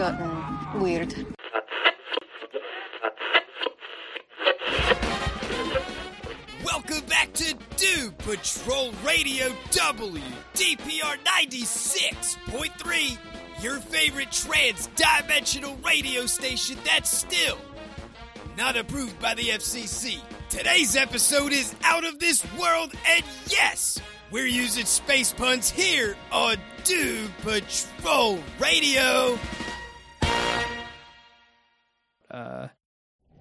gotten weird. Welcome back to Doom Patrol Radio WDPR 96.3, your favorite trans dimensional radio station that's still not approved by the FCC. Today's episode is out of this world, and yes, we're using space puns here on Doom Patrol Radio.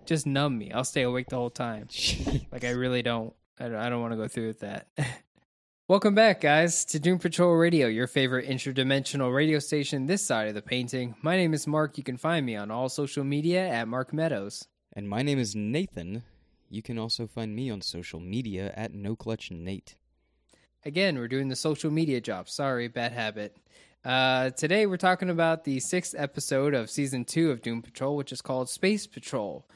Just numb me. I'll stay awake the whole time. like I really don't. I don't, I don't want to go through with that. Welcome back, guys, to Doom Patrol Radio, your favorite interdimensional radio station this side of the painting. My name is Mark. You can find me on all social media at Mark Meadows. And my name is Nathan. You can also find me on social media at No Clutch Nate. Again, we're doing the social media job. Sorry, bad habit. Uh, today, we're talking about the sixth episode of season two of Doom Patrol, which is called Space Patrol.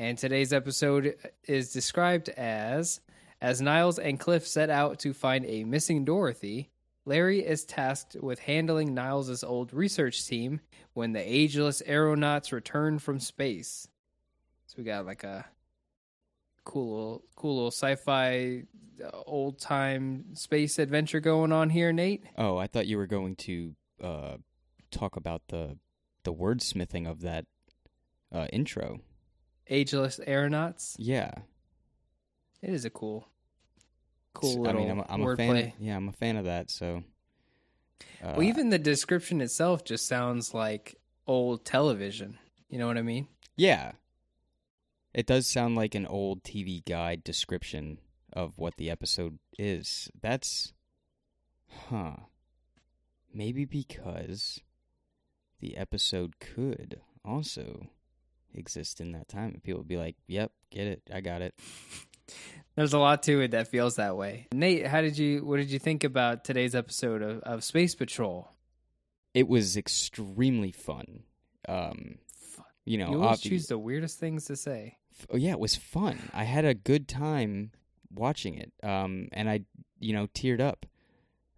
And today's episode is described as As Niles and Cliff set out to find a missing Dorothy, Larry is tasked with handling Niles' old research team when the ageless aeronauts return from space. So we got like a cool, little, cool little sci-fi, old time space adventure going on here, Nate. Oh, I thought you were going to uh, talk about the the wordsmithing of that uh, intro. Ageless aeronauts. Yeah, It is a cool, cool I little mean, I'm, a- I'm a fan. Of, yeah, I'm a fan of that. So, uh, well, even the description itself just sounds like old television. You know what I mean? yeah, it does sound like an old TV guide description of what the episode is. That's, huh? Maybe because the episode could also exist in that time, and people would be like, "Yep, get it, I got it." There's a lot to it that feels that way. Nate, how did you? What did you think about today's episode of, of Space Patrol? It was extremely fun. Um, you know, You always choose the weirdest things to say. oh, yeah, it was fun. I had a good time watching it, um, and I, you know, teared up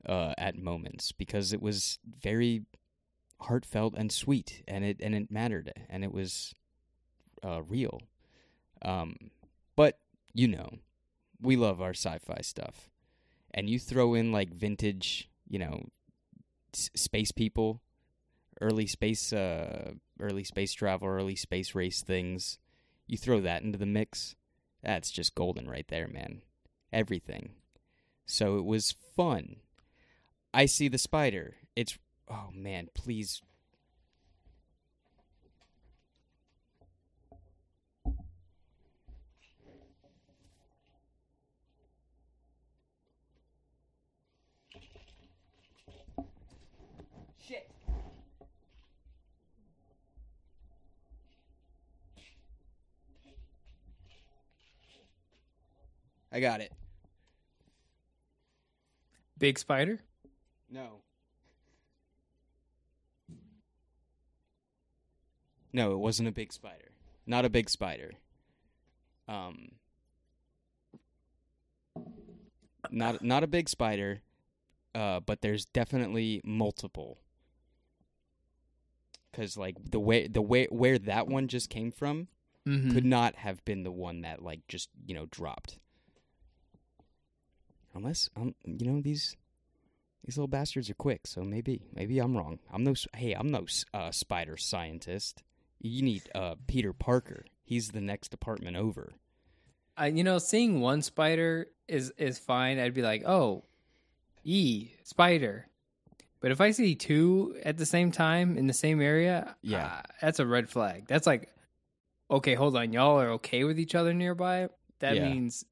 uh, at moments because it was very heartfelt and sweet, and it and it mattered, and it was uh, real. Um, but you know, we love our sci-fi stuff, and you throw in like vintage, you know, s- space people, early space, uh, early space travel, early space race things you throw that into the mix, that's just golden right there, man. Everything. So it was fun. I see the spider. It's oh man, please. I got it. Big spider. No. No, it wasn't a big spider. Not a big spider. Um not not a big spider, uh but there's definitely multiple. Cuz like the way the way where that one just came from Mm-hmm. could not have been the one that like just, you know, dropped. Unless um you know these these little bastards are quick, so maybe maybe I'm wrong. I'm no hey, I'm no uh, spider scientist. You need uh Peter Parker. He's the next department over. I, you know, seeing one spider is is fine. I'd be like, oh, e spider. But if I see two at the same time in the same area, Yeah. uh, that's a red flag. That's like, okay, hold on, y'all are okay with each other nearby. That Yeah. means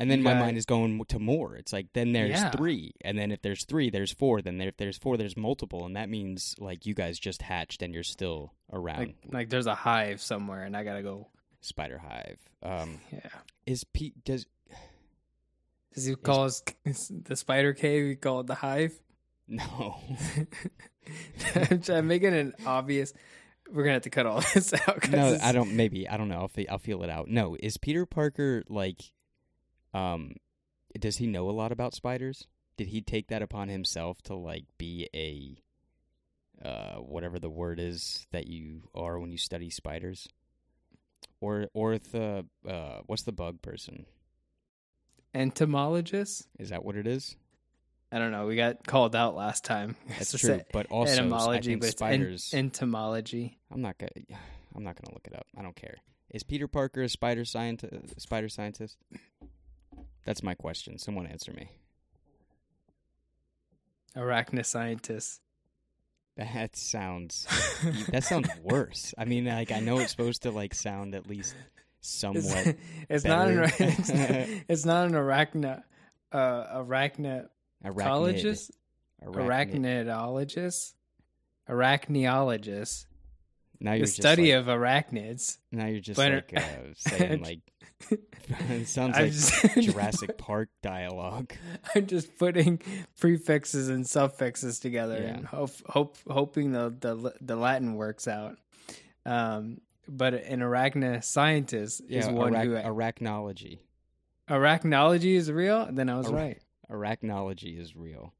And then You my mind is going to more. It's like then there's Yeah. three, and then if there's three, there's four. Then there, if there's four, there's multiple, and that means like you guys just hatched and you're still around. like like there's a hive somewhere, and I gotta go. Spider Hive. Um, Yeah. is Pete does Does he call us the spider cave? We call it the hive. no? I'm trying- making it obvious. We're gonna have to cut all this out. no, I don't. Maybe I don't know. I'll fe- I'll feel it out. No, is Peter Parker like, um, does he know a lot about spiders? Did he take that upon himself to like be a, uh, whatever the word is that you are when you study spiders, or or the uh, what's the bug person? Entomologist? Is that what it is? I don't know. We got called out last time. That's true. But also, entomology, but it's en- spiders. entomology. I'm not gonna. I'm not gonna look it up. I don't care. Is Peter Parker a spider scientist? Spider scientist? That's my question. Someone answer me. Arachnoscientist. That sounds. that sounds worse. I mean, like I know it's supposed to like sound at least somewhat. It's, it's not an it's, it's not an arachna uh arachnologist Arachnid. Arachnid. arachnidologist arachneologist Now the you're just study like, of arachnids Now you're just but- like uh, saying like. it sounds I'm like just- Jurassic Park dialogue. I'm just putting prefixes and suffixes together Yeah. and hope, hope hoping the, the the Latin works out. Um, but an arachna scientist is yeah, one arach- who arachnology. arachnology is real. Then I was Ara- right. Arachnology is real.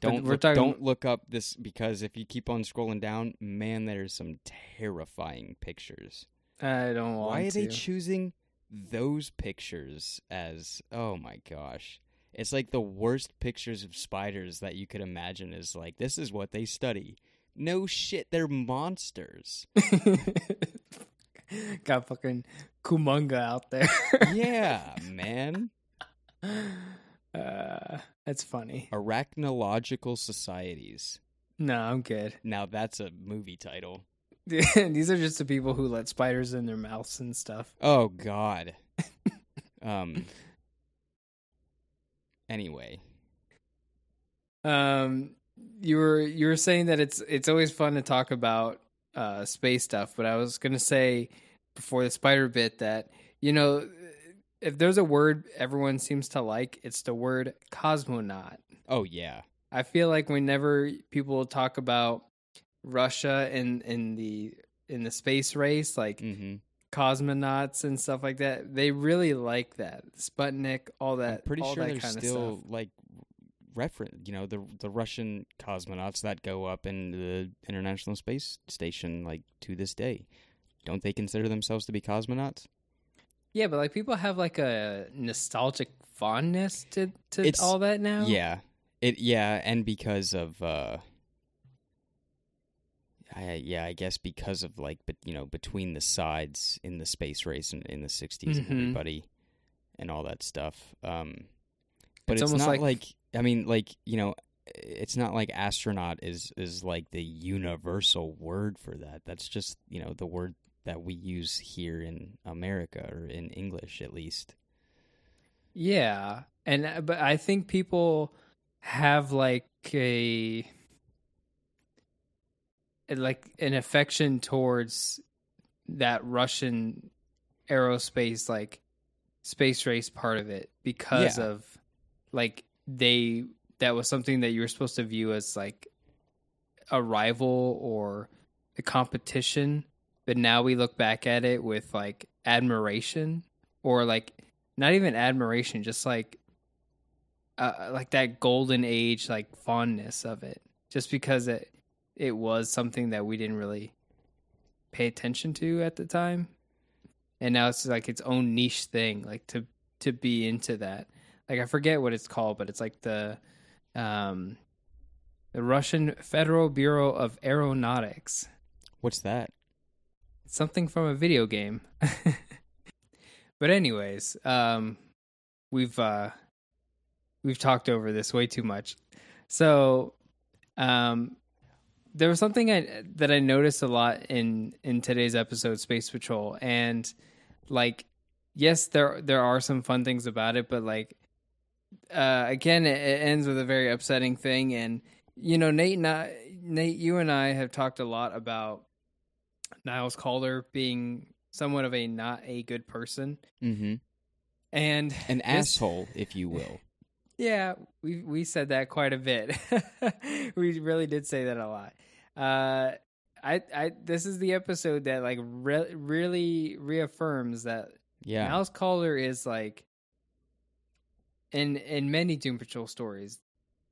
Don't look, talking- don't look up this because if you keep on scrolling down, man, there's some terrifying pictures. I don't want Why are to. they choosing those pictures as? Oh my gosh, it's like the worst pictures of spiders that you could imagine. Is like this is what they study. No shit, they're monsters. Got fucking Kumonga out there. yeah, man. uh, that's funny. Arachnological societies. No, I'm good. Now that's a movie title. These are just the people who let spiders in their mouths and stuff. Oh God. um. Anyway, Um, you were you were saying that it's it's always fun to talk about uh space stuff, but I was gonna say before the spider bit that you know if there's a word everyone seems to like, it's the word cosmonaut. oh yeah, I feel like whenever people talk about Russia in in the in the space race, like hmm cosmonauts and stuff like that, they really like that Sputnik, all that. I'm pretty all sure that there's still like reference. You know, the the Russian cosmonauts that go up in the International Space Station, like to this day, don't they consider themselves to be cosmonauts? Yeah, but like people have like a nostalgic fondness to to It's- all that now. Yeah, it yeah, and because of uh, I, yeah, I guess because of like, but you know, between the sides in the space race in, in the '60s Mhm. and everybody and all that stuff. Um, but It's it's, almost not like- like, I mean, like you know, it's not like astronaut is is like the universal word for that. That's just you know the word that we use here in America or in English at least. Yeah, and uh, but I think people have like a like an affection towards that Russian aerospace like space race part of it because Yeah. of like they that was something that you were supposed to view as like a rival or a competition but now we look back at it with like admiration or like not even admiration just like uh, like that golden age like fondness of it just because it it was something that we didn't really pay attention to at the time. And now it's like its own niche thing like to to be into that. Like i forget what it's called but it's like the um the russian federal bureau of aeronautics. What's that? it's something from a video game. But anyways um we've uh we've talked over this way too much. So um there was something I, that I noticed a lot in in today's episode, Space Patrol, and like, yes, there there are some fun things about it, but like, uh, again, it, it ends with a very upsetting thing, and you know, Nate and I, Nate, you and I have talked a lot about Niles Calder being somewhat of a not a good person, Mm-hmm. and An this- asshole, if you will. Yeah, we we said that quite a bit. we really did say that a lot. Uh, I I this is the episode that like re- really reaffirms that Yeah. Niles Calder is like in in many Doom Patrol stories,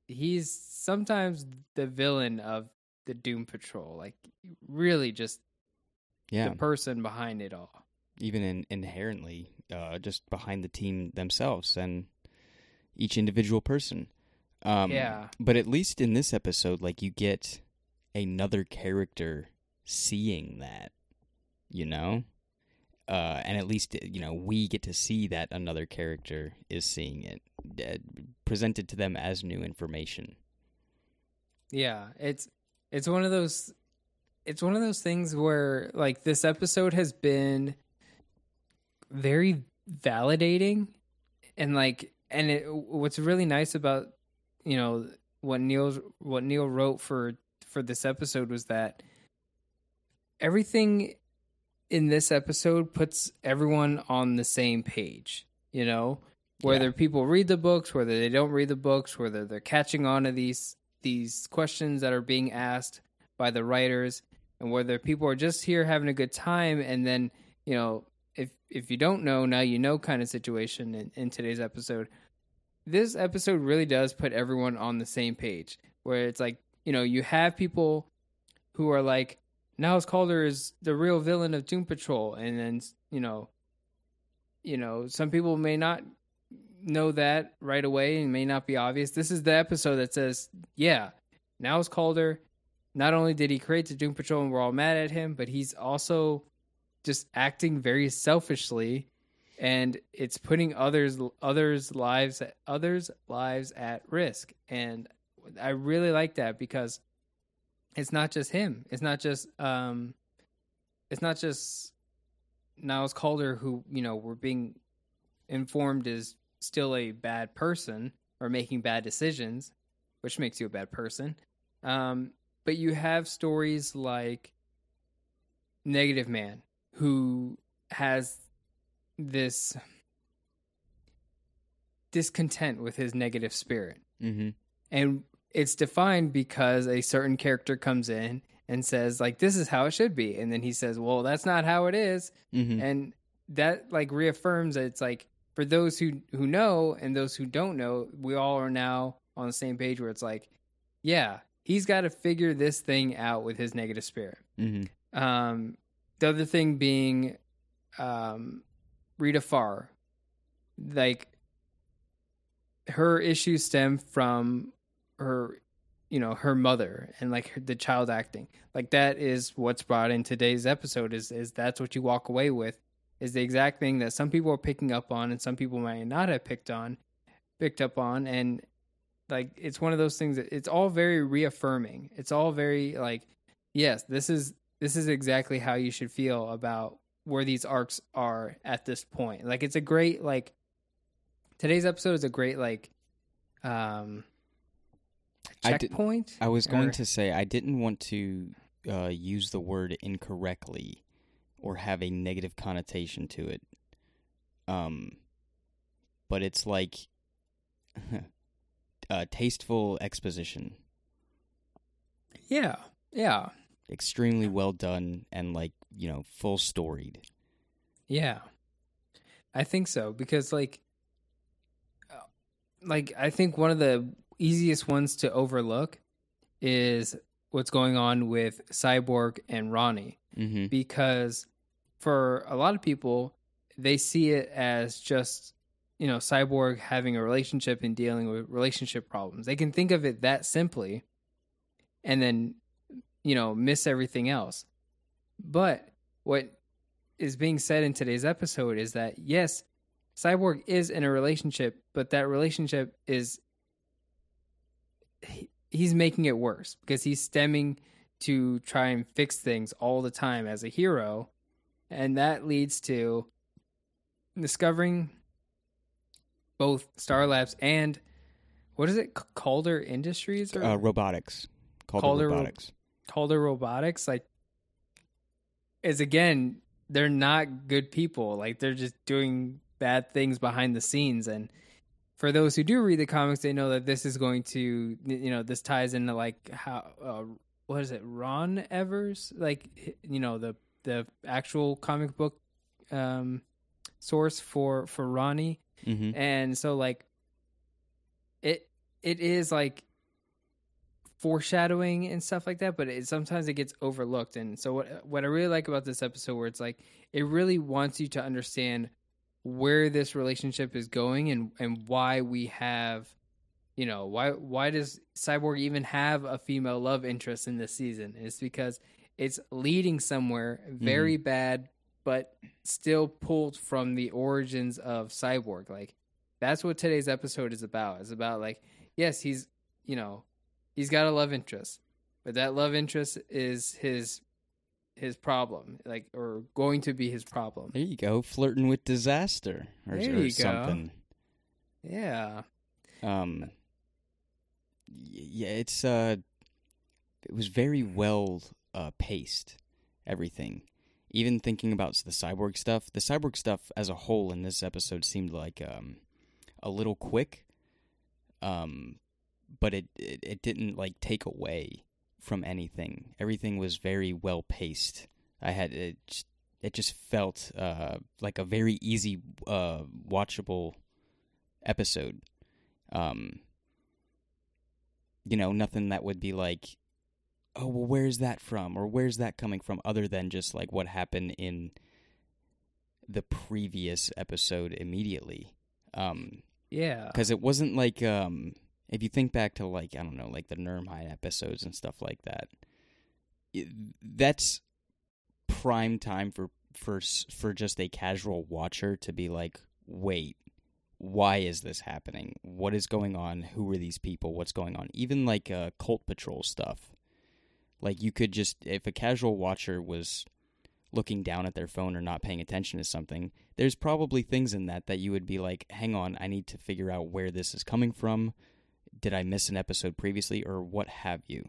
he's sometimes the villain of the Doom Patrol, like really just Yeah, the person behind it all. even in, inherently, uh, just behind the team themselves and each individual person. Um, Yeah. But at least in this episode, like you get another character seeing that, you know, uh, and at least you know we get to see that another character is seeing it, uh, presented to them as new information. Yeah, it's it's one of those it's one of those things where like this episode has been very validating and like and it what's really nice about you know what Neil's what Neil wrote for for this episode was that everything in this episode puts everyone on the same page, you know? Whether Yeah. people read the books, whether they don't read the books, whether they're catching on to these these questions that are being asked by the writers, and whether people are just here having a good time and then, you know, if if you don't know, now you know kind of situation in, in today's episode. This episode really does put everyone on the same page. Where it's like, you know, you have people who are like, Niles Calder is the real villain of Doom Patrol, and then you know, you know, some people may not know that right away and may not be obvious. This is the episode that says, yeah, Niles Calder. Not only did he create the Doom Patrol and we're all mad at him, but he's also just acting very selfishly, and it's putting others others lives others lives at risk. And I really like that because it's not just him. It's not just um it's not just Niles Calder who, you know, we're being informed is still a bad person or making bad decisions, which makes you a bad person. Um but you have stories like Negative Man who has this discontent with his negative spirit Mm-hmm. and it's defined because a certain character comes in and says like this is how it should be and then he says well that's not how it is Mm-hmm. and that like reaffirms that it's like for those who who know and those who don't know we all are now on the same page where it's like yeah he's got to figure this thing out with his negative spirit Mm-hmm. um, the other thing being um, Rita Farr, like her issues stem from her, you know, her mother and like her, the child acting. Like that is what's brought in today's episode. Is is that's what you walk away with? Is the exact thing that some people are picking up on and some people might not have picked on, picked up on, and like it's one of those things that it's all very reaffirming. It's all very like yes, this is this is exactly how you should feel about where these arcs are at this point. Like it's a great like today's episode is a great like um I did- checkpoint. I was going or- to say I didn't want to uh, use the word incorrectly or have a negative connotation to it. Um, but it's like uh, tasteful exposition, Yeah. Yeah. extremely well done, and like you know, full storied. Yeah. I think so because like uh, like I think one of the easiest ones to overlook is what's going on with Cyborg and Ronnie Mm-hmm. because for a lot of people they see it as just you know cyborg having a relationship and dealing with relationship problems they can think of it that simply and then you know miss everything else but what is being said in today's episode is that yes cyborg is in a relationship but that relationship is he- he's making it worse because he's stemming to try and fix things all the time as a hero and that leads to discovering both Star Labs and what is it Calder Industries or Uh, robotics, called Calder robotics. Calder Robotics like is again they're not good people. Like they're just doing bad things behind the scenes. And for those who do read the comics they know that this is going to you know this ties into like how uh, what is it? Ron Evans? Like you know the the actual comic book um source for for Ronnie. Mm-hmm. and so like it it is like foreshadowing and stuff like that, but it, sometimes it gets overlooked. And so what what I really like about this episode, where it's like it really wants you to understand where this relationship is going and and why we have you know why why does cyborg even have a female love interest in this season? It's because it's leading somewhere mm-hmm. very bad but still pulled from the origins of cyborg. Like that's what today's episode is about. It's about like yes he's you know he's got a love interest but that love interest is his his problem like or going to be his problem There you go, flirting with disaster or, or go. something. yeah Um, yeah, it's uh, it was very well uh, paced. Everything, even thinking about the cyborg stuff. The cyborg stuff as a whole in this episode seemed like um, a little quick. Um, but it, it it didn't like take away from anything. Everything was very well paced. I had it. Just, it just felt uh, like a very easy, uh, watchable episode. Um, you know, nothing that would be like, oh, well, where's that from? Or where's that coming from? Other than just like what happened in the previous episode immediately. Um, yeah because it wasn't like um if you think back to like I don't know like the Nermine episodes and stuff like that that's prime time for for for just a casual watcher to be like wait why is this happening? What is going on? Who are these people? What's going on? Even like uh cult patrol stuff. Like you could just if a casual watcher was looking down at their phone or not paying attention to something, there's probably things in that that you would be like, hang on, I need to figure out where this is coming from. Did I miss an episode previously or what have you?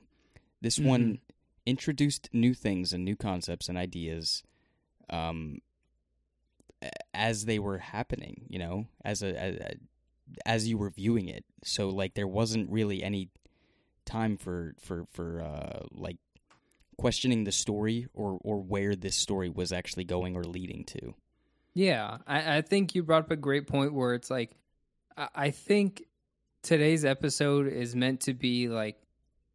This one introduced new things and new concepts and ideas um, as they were happening, you know, as a, a as you were viewing it. So like there wasn't really any time for for for uh like questioning the story or or where this story was actually going or leading to. Yeah, I, I think you brought up a great point where it's like, I, I think today's episode is meant to be like,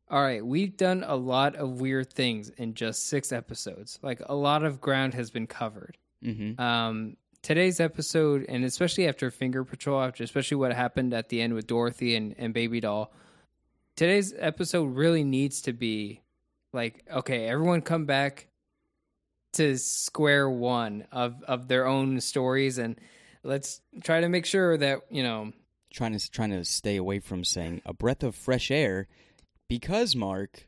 all right, we've done a lot of weird things in just six episodes. Like a lot of ground has been covered. Mm-hmm. Um, today's episode, and especially after Finger Patrol, after especially what happened at the end with Dorothy and, and Baby Doll, today's episode really needs to be like, okay, everyone come back to square one of of their own stories, and let's try to make sure that you know. Trying to trying to stay away from saying a breath of fresh air because Mark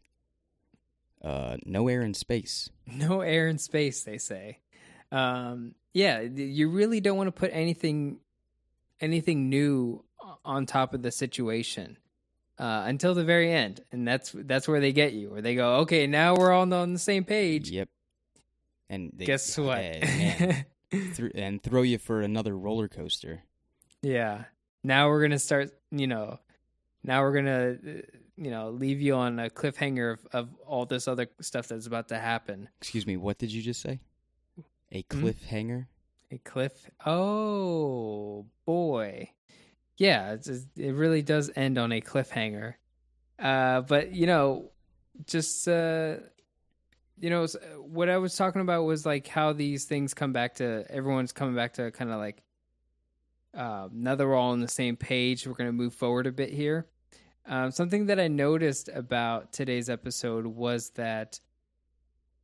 uh no air in space. no air in space they say um yeah you really don't want to put anything anything new on top of the situation uh until the very end and that's that's where they get you where they go okay now we're all on the same page Yep. And they, guess what man, Thr- and throw you for another roller coaster. yeah now we're gonna start you know now we're gonna uh, you know leave you on a cliffhanger of, of all this other stuff that's about to happen Excuse me, what did you just say? A Hmm? cliffhanger? A cliff. Oh boy, yeah. Just, it really does end on a cliffhanger. Uh, but you know, just uh, you know, what I was talking about was like how these things come back to everyone's coming back to kind of like. Uh, now that we're all on the same page, we're going to move forward a bit here. Um, something that I noticed about today's episode was that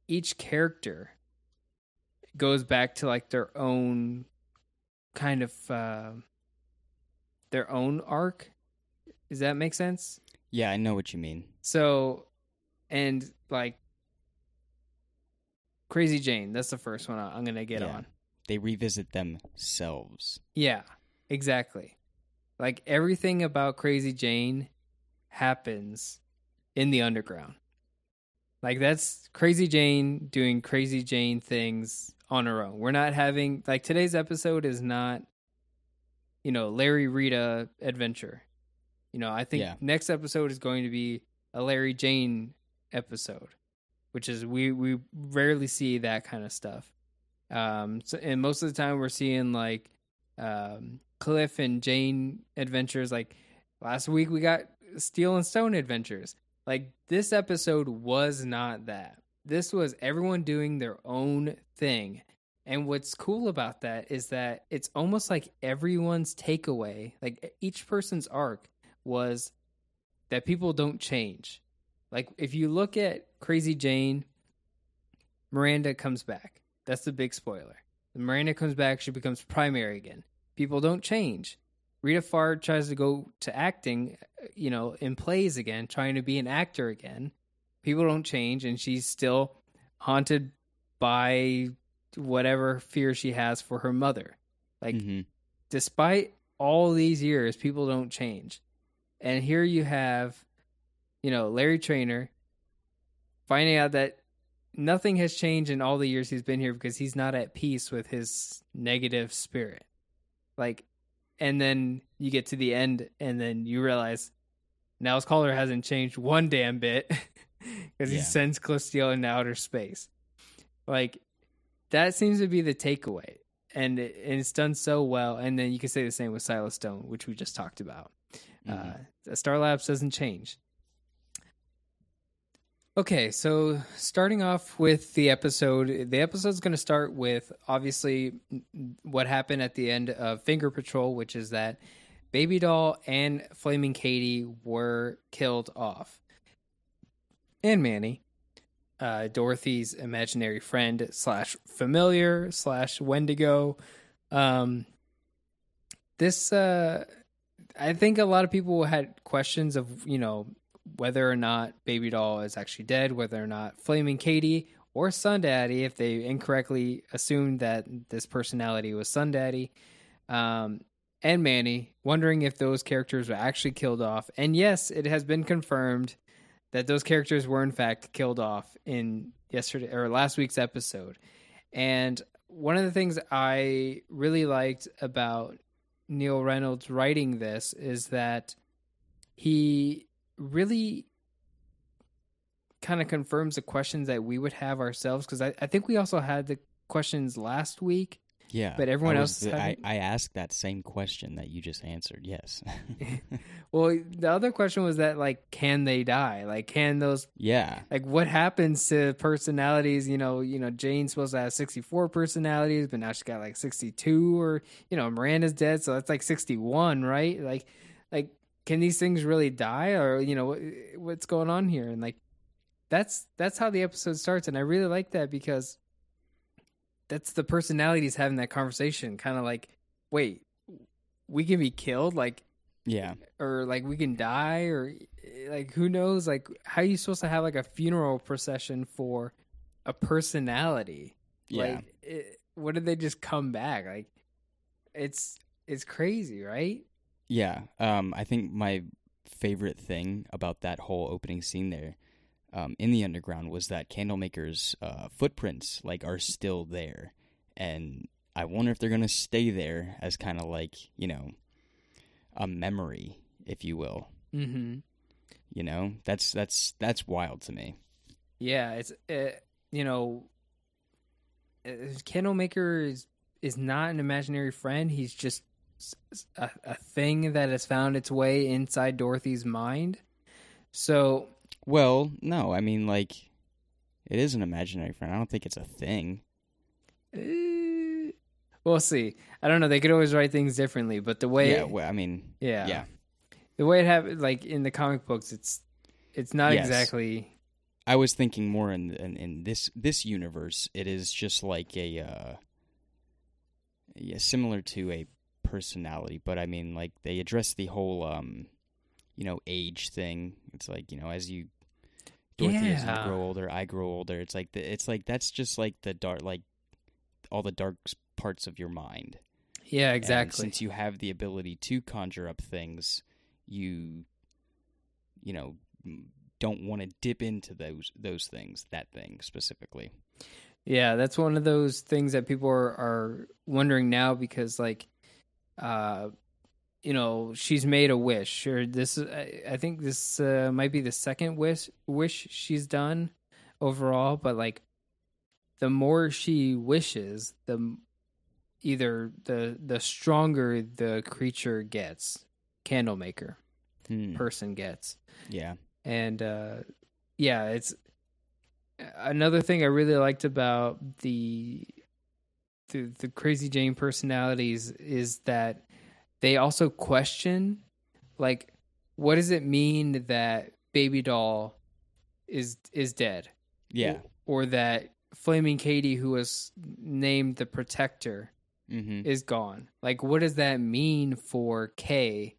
each character goes back to like their own kind of uh, their own arc. Does that make sense? Yeah, I know what you mean. So, and like Crazy Jane, that's the first one I'm gonna get Yeah. on. They revisit themselves. Yeah, exactly. Like everything about Crazy Jane happens in the underground. Like that's Crazy Jane doing Crazy Jane things on her own. We're not having like today's episode is not you know, Larry Rita adventure. You know, I think Yeah. next episode is going to be a Larry Jane episode, which is we we rarely see that kind of stuff. Um, so, and most of the time we're seeing like um, Cliff and Jane adventures. Like last week we got Steel and Stone adventures. Like this episode was not that. This was everyone doing their own thing. And what's cool about that is that it's almost like everyone's takeaway, like each person's arc was that people don't change. Like if you look at Crazy Jane, Miranda comes back. That's the big spoiler. Miranda comes back, she becomes primary again. People don't change. Rita Farr tries to go to acting, you know, in plays again, trying to be an actor again. People don't change, and she's still haunted by whatever fear she has for her mother. Like, mm-hmm. despite all these years, people don't change. And here you have, you know, Larry Trainer finding out that nothing has changed in all the years he's been here because he's not at peace with his negative spirit. Like, and then you get to the end, and then you realize Niles Calder hasn't changed one damn bit because he Yeah. sends Calistio into outer space. Like, that seems to be the takeaway. And, it, and it's done so well. And then you can say the same with Silas Stone, which we just talked about. Mhm. Uh, Star Labs doesn't change. Okay, so starting off with the episode, the episode's going to start with obviously what happened at the end of Finger Patrol, which is that Baby Doll and Flaming Katie were killed off. And Manny, uh, Dorothy's imaginary friend slash familiar slash Wendigo. Um, this, uh, I think a lot of people had questions of, you know, whether or not Baby Doll is actually dead, whether or not Flaming Katie or Sun Daddy, if they incorrectly assumed that this personality was Sun Daddy, um, and Manny, wondering if those characters were actually killed off. And yes, it has been confirmed that those characters were in fact killed off in yesterday or last week's episode. And one of the things I really liked about Neil Reynolds writing this is that he really kind of confirms the questions that we would have ourselves because I, I think we also had the questions last week Yeah, But everyone I else was- I, I asked that same question that you just answered. Yes. well the other question was that like can they die like can those yeah. like what happens to personalities you know you know jane's supposed to have 64 personalities but now she's got like 62 or you know miranda's dead so that's like 61 right like like can these things really die? Or you know what, what's going on here? And like that's that's how the episode starts. And i really like that because that's the personalities having that conversation. Kind of like wait we can be killed? Like Yeah. or like we can die? Or like who knows? Like how are you supposed to have like a funeral procession for a personality? Yeah. like it, what did they just come back? Like it's it's crazy right Yeah, um, I think my favorite thing about that whole opening scene there, um, in the underground, was that Candlemaker's uh, footprints like are still there, and I wonder if they're gonna stay there as kind of like you know, a memory, if you will. mm-hmm You know, that's that's that's wild to me. yeah it's uh, you know uh, candlemaker is is not an imaginary friend he's just a, a thing that has found its way inside dorothy's mind so Well, no, I mean like, it is an imaginary friend. I don't think it's a thing. Eh, we'll see. I don't know. They could always write things differently, but the way, yeah, well, I mean, yeah, yeah. the way it happened, like in the comic books, it's it's not Yes. exactly. I was thinking more in, in in this this universe. It is just like a uh, yeah, similar to a personality, but I mean, like they address the whole um, you know, age thing. It's like you know, as you Dorothy as you grow older, I grow older. It's like the, it's like that's just like the dark, like all the dark parts of your mind. Yeah, And exactly. since you have the ability to conjure up things, you, you know, don't want to dip into those those things. That thing specifically. Yeah, that's one of those things that people are, are wondering now because, like, uh, you know, she's made a wish, or this. I, I think this uh, might be the second wish wish she's done overall. But like, the more she wishes, the either the the stronger the creature gets, Candlemaker Hmm. person gets, Yeah. and uh, yeah, it's another thing I really liked about the the the Crazy Jane personalities is that they also question like what does it mean that Baby Doll is is dead? Yeah. Or, or that Flaming Katie who was named the protector Mm-hmm. is gone. Like what does that mean for Kay?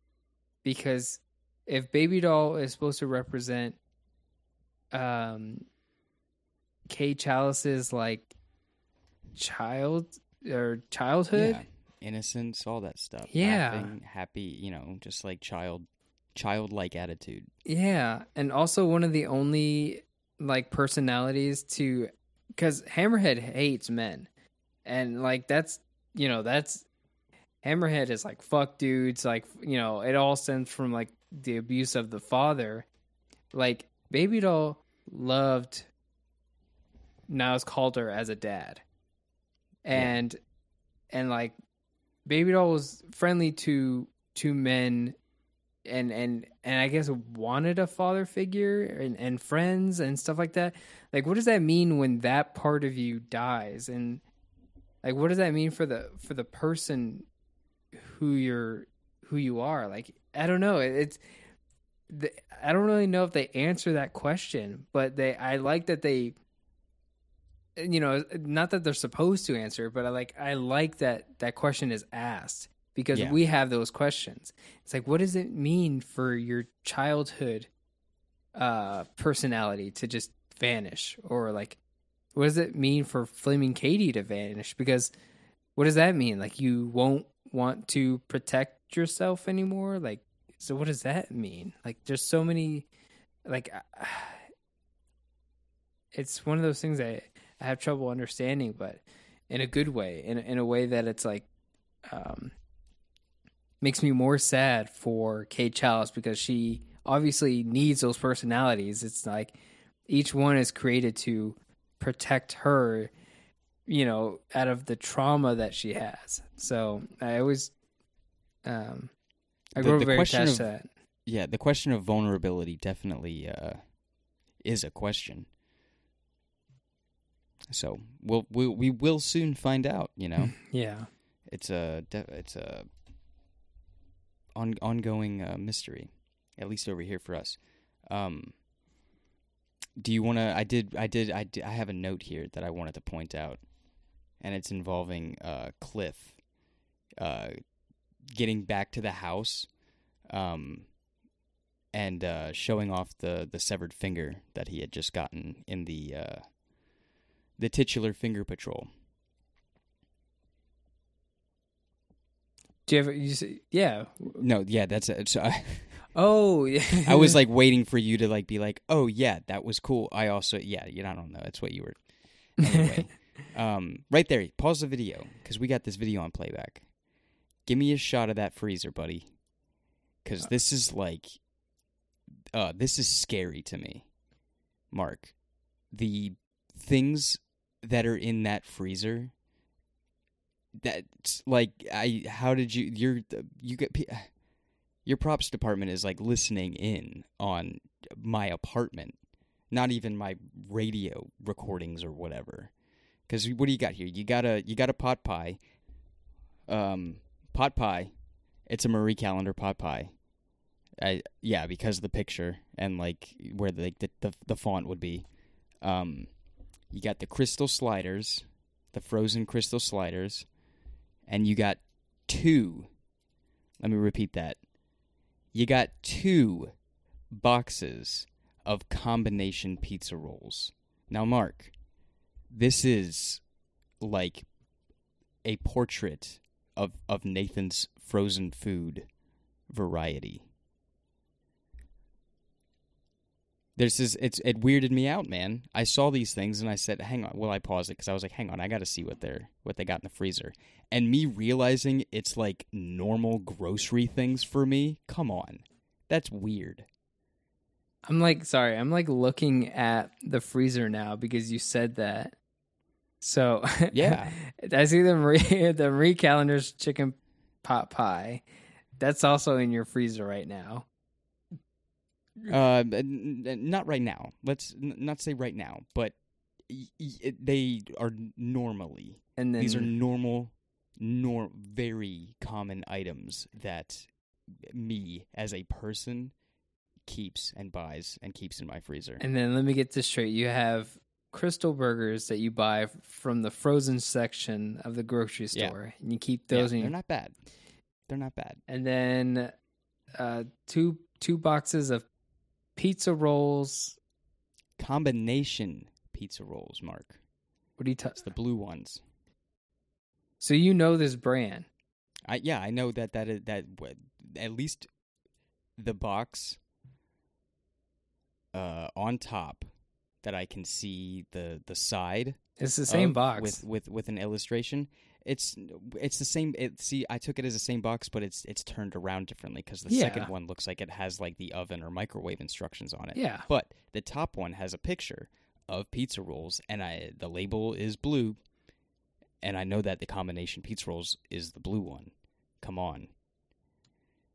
Because if Baby Doll is supposed to represent um Kay Chalice's like child or childhood, Yeah. Innocence, all that stuff. Yeah. Laughing, happy, you know, just like child childlike attitude. Yeah, and also one of the only like personalities to cuz Hammerhead hates men. And like that's, you know, that's Hammerhead is like fuck dudes, like, you know, it all stems from like the abuse of the father. Like Baby Doll loved Niles Calder as a dad. And and like Baby Doll was friendly to to men and and and I guess wanted a father figure and and friends and stuff like that. Like, what does that mean when that part of you dies? And like, what does that mean for the for the person who you're who you are? Like, I don't know. It's I don't really know if they answer that question, but they I like that they you know not that they're supposed to answer but i like i like that that question is asked because Yeah. we have those questions. It's like what does it mean for your childhood uh personality to just vanish? Or like what does it mean for flaming katie to vanish? Because what does that mean? Like you won't want to protect yourself anymore? Like so what does that mean? Like there's so many like it's one of those things that I have trouble understanding, but in a good way, in in a way that it's like um, makes me more sad for Kate Challis because she obviously needs those personalities. It's like each one is created to protect her, you know, out of the trauma that she has. So I always, um, I The- grow the very attached of- to that. Yeah, the question of vulnerability definitely uh, is a question. So we'll we we will soon find out. You know, Yeah. it's a it's a on, ongoing uh, mystery, at least over here for us. Um, do you want to? I did. I did. I did, I have a note here that I wanted to point out, and it's involving uh, Cliff uh, getting back to the house, um, and uh, showing off the the severed finger that he had just gotten in the uh, the titular finger patrol. Do you ever, you say, yeah. No, yeah, that's it. So I, Oh, yeah. I was like waiting for you to like be like, "Oh yeah, that was cool." I also yeah, you know, I don't know. That's what you were. Anyway, um, right there, pause the video because we got this video on playback. Give me a shot of that freezer, buddy, because this is like, uh, this is scary to me, Mark. The things that are in that freezer. That's like I. How did you? You're you get. your props department is like listening in on my apartment, not even my radio recordings or whatever. Because what do you got here? You got a you got a pot pie, um, pot pie. It's a Marie Callender pot pie. I yeah, because of the picture and like where the the the, the font would be. Um, you got the Krystal sliders, the frozen Krystal sliders, and you got two. Let me repeat that you got two boxes of combination pizza rolls. Now, Mark, this is like a portrait of, of Nathan's frozen food variety. This is it's it weirded me out, man. I saw these things and I said, "Hang on." Well, I paused it because I was like, "Hang on, I got to see what they're what they got in the freezer." And me realizing it's like normal grocery things for me. Come on, that's weird. I'm like, sorry, I'm like looking at the freezer now because you said that. So Yeah. I see the Marie the Marie Callender's chicken pot pie. That's also in your freezer right now. Uh, n- n- not right now. Let's n- not say right now, but y- y- they are normally. And then These are normal, nor very common items that me as a person keeps and buys and keeps in my freezer. And then let me get this straight. You have Krystal burgers that you buy f- from the frozen section of the grocery Yeah. store. And you keep Yeah, those in they're your, not bad. They're not bad. and then uh two two boxes of pizza rolls. Combination pizza rolls, Mark. What do you t- It's the blue ones. So you know this brand. I yeah, I know that that is, that at least the box uh on top that I can see the the side It's the same of box. with with with an illustration. It's it's the same. It, see, I took it as the same box, but it's it's turned around differently because the second one looks like it has like the oven or microwave instructions on it. yeah. But the top one has a picture of pizza rolls, and I the label is blue, and I know that the combination pizza rolls is the blue one. Come on,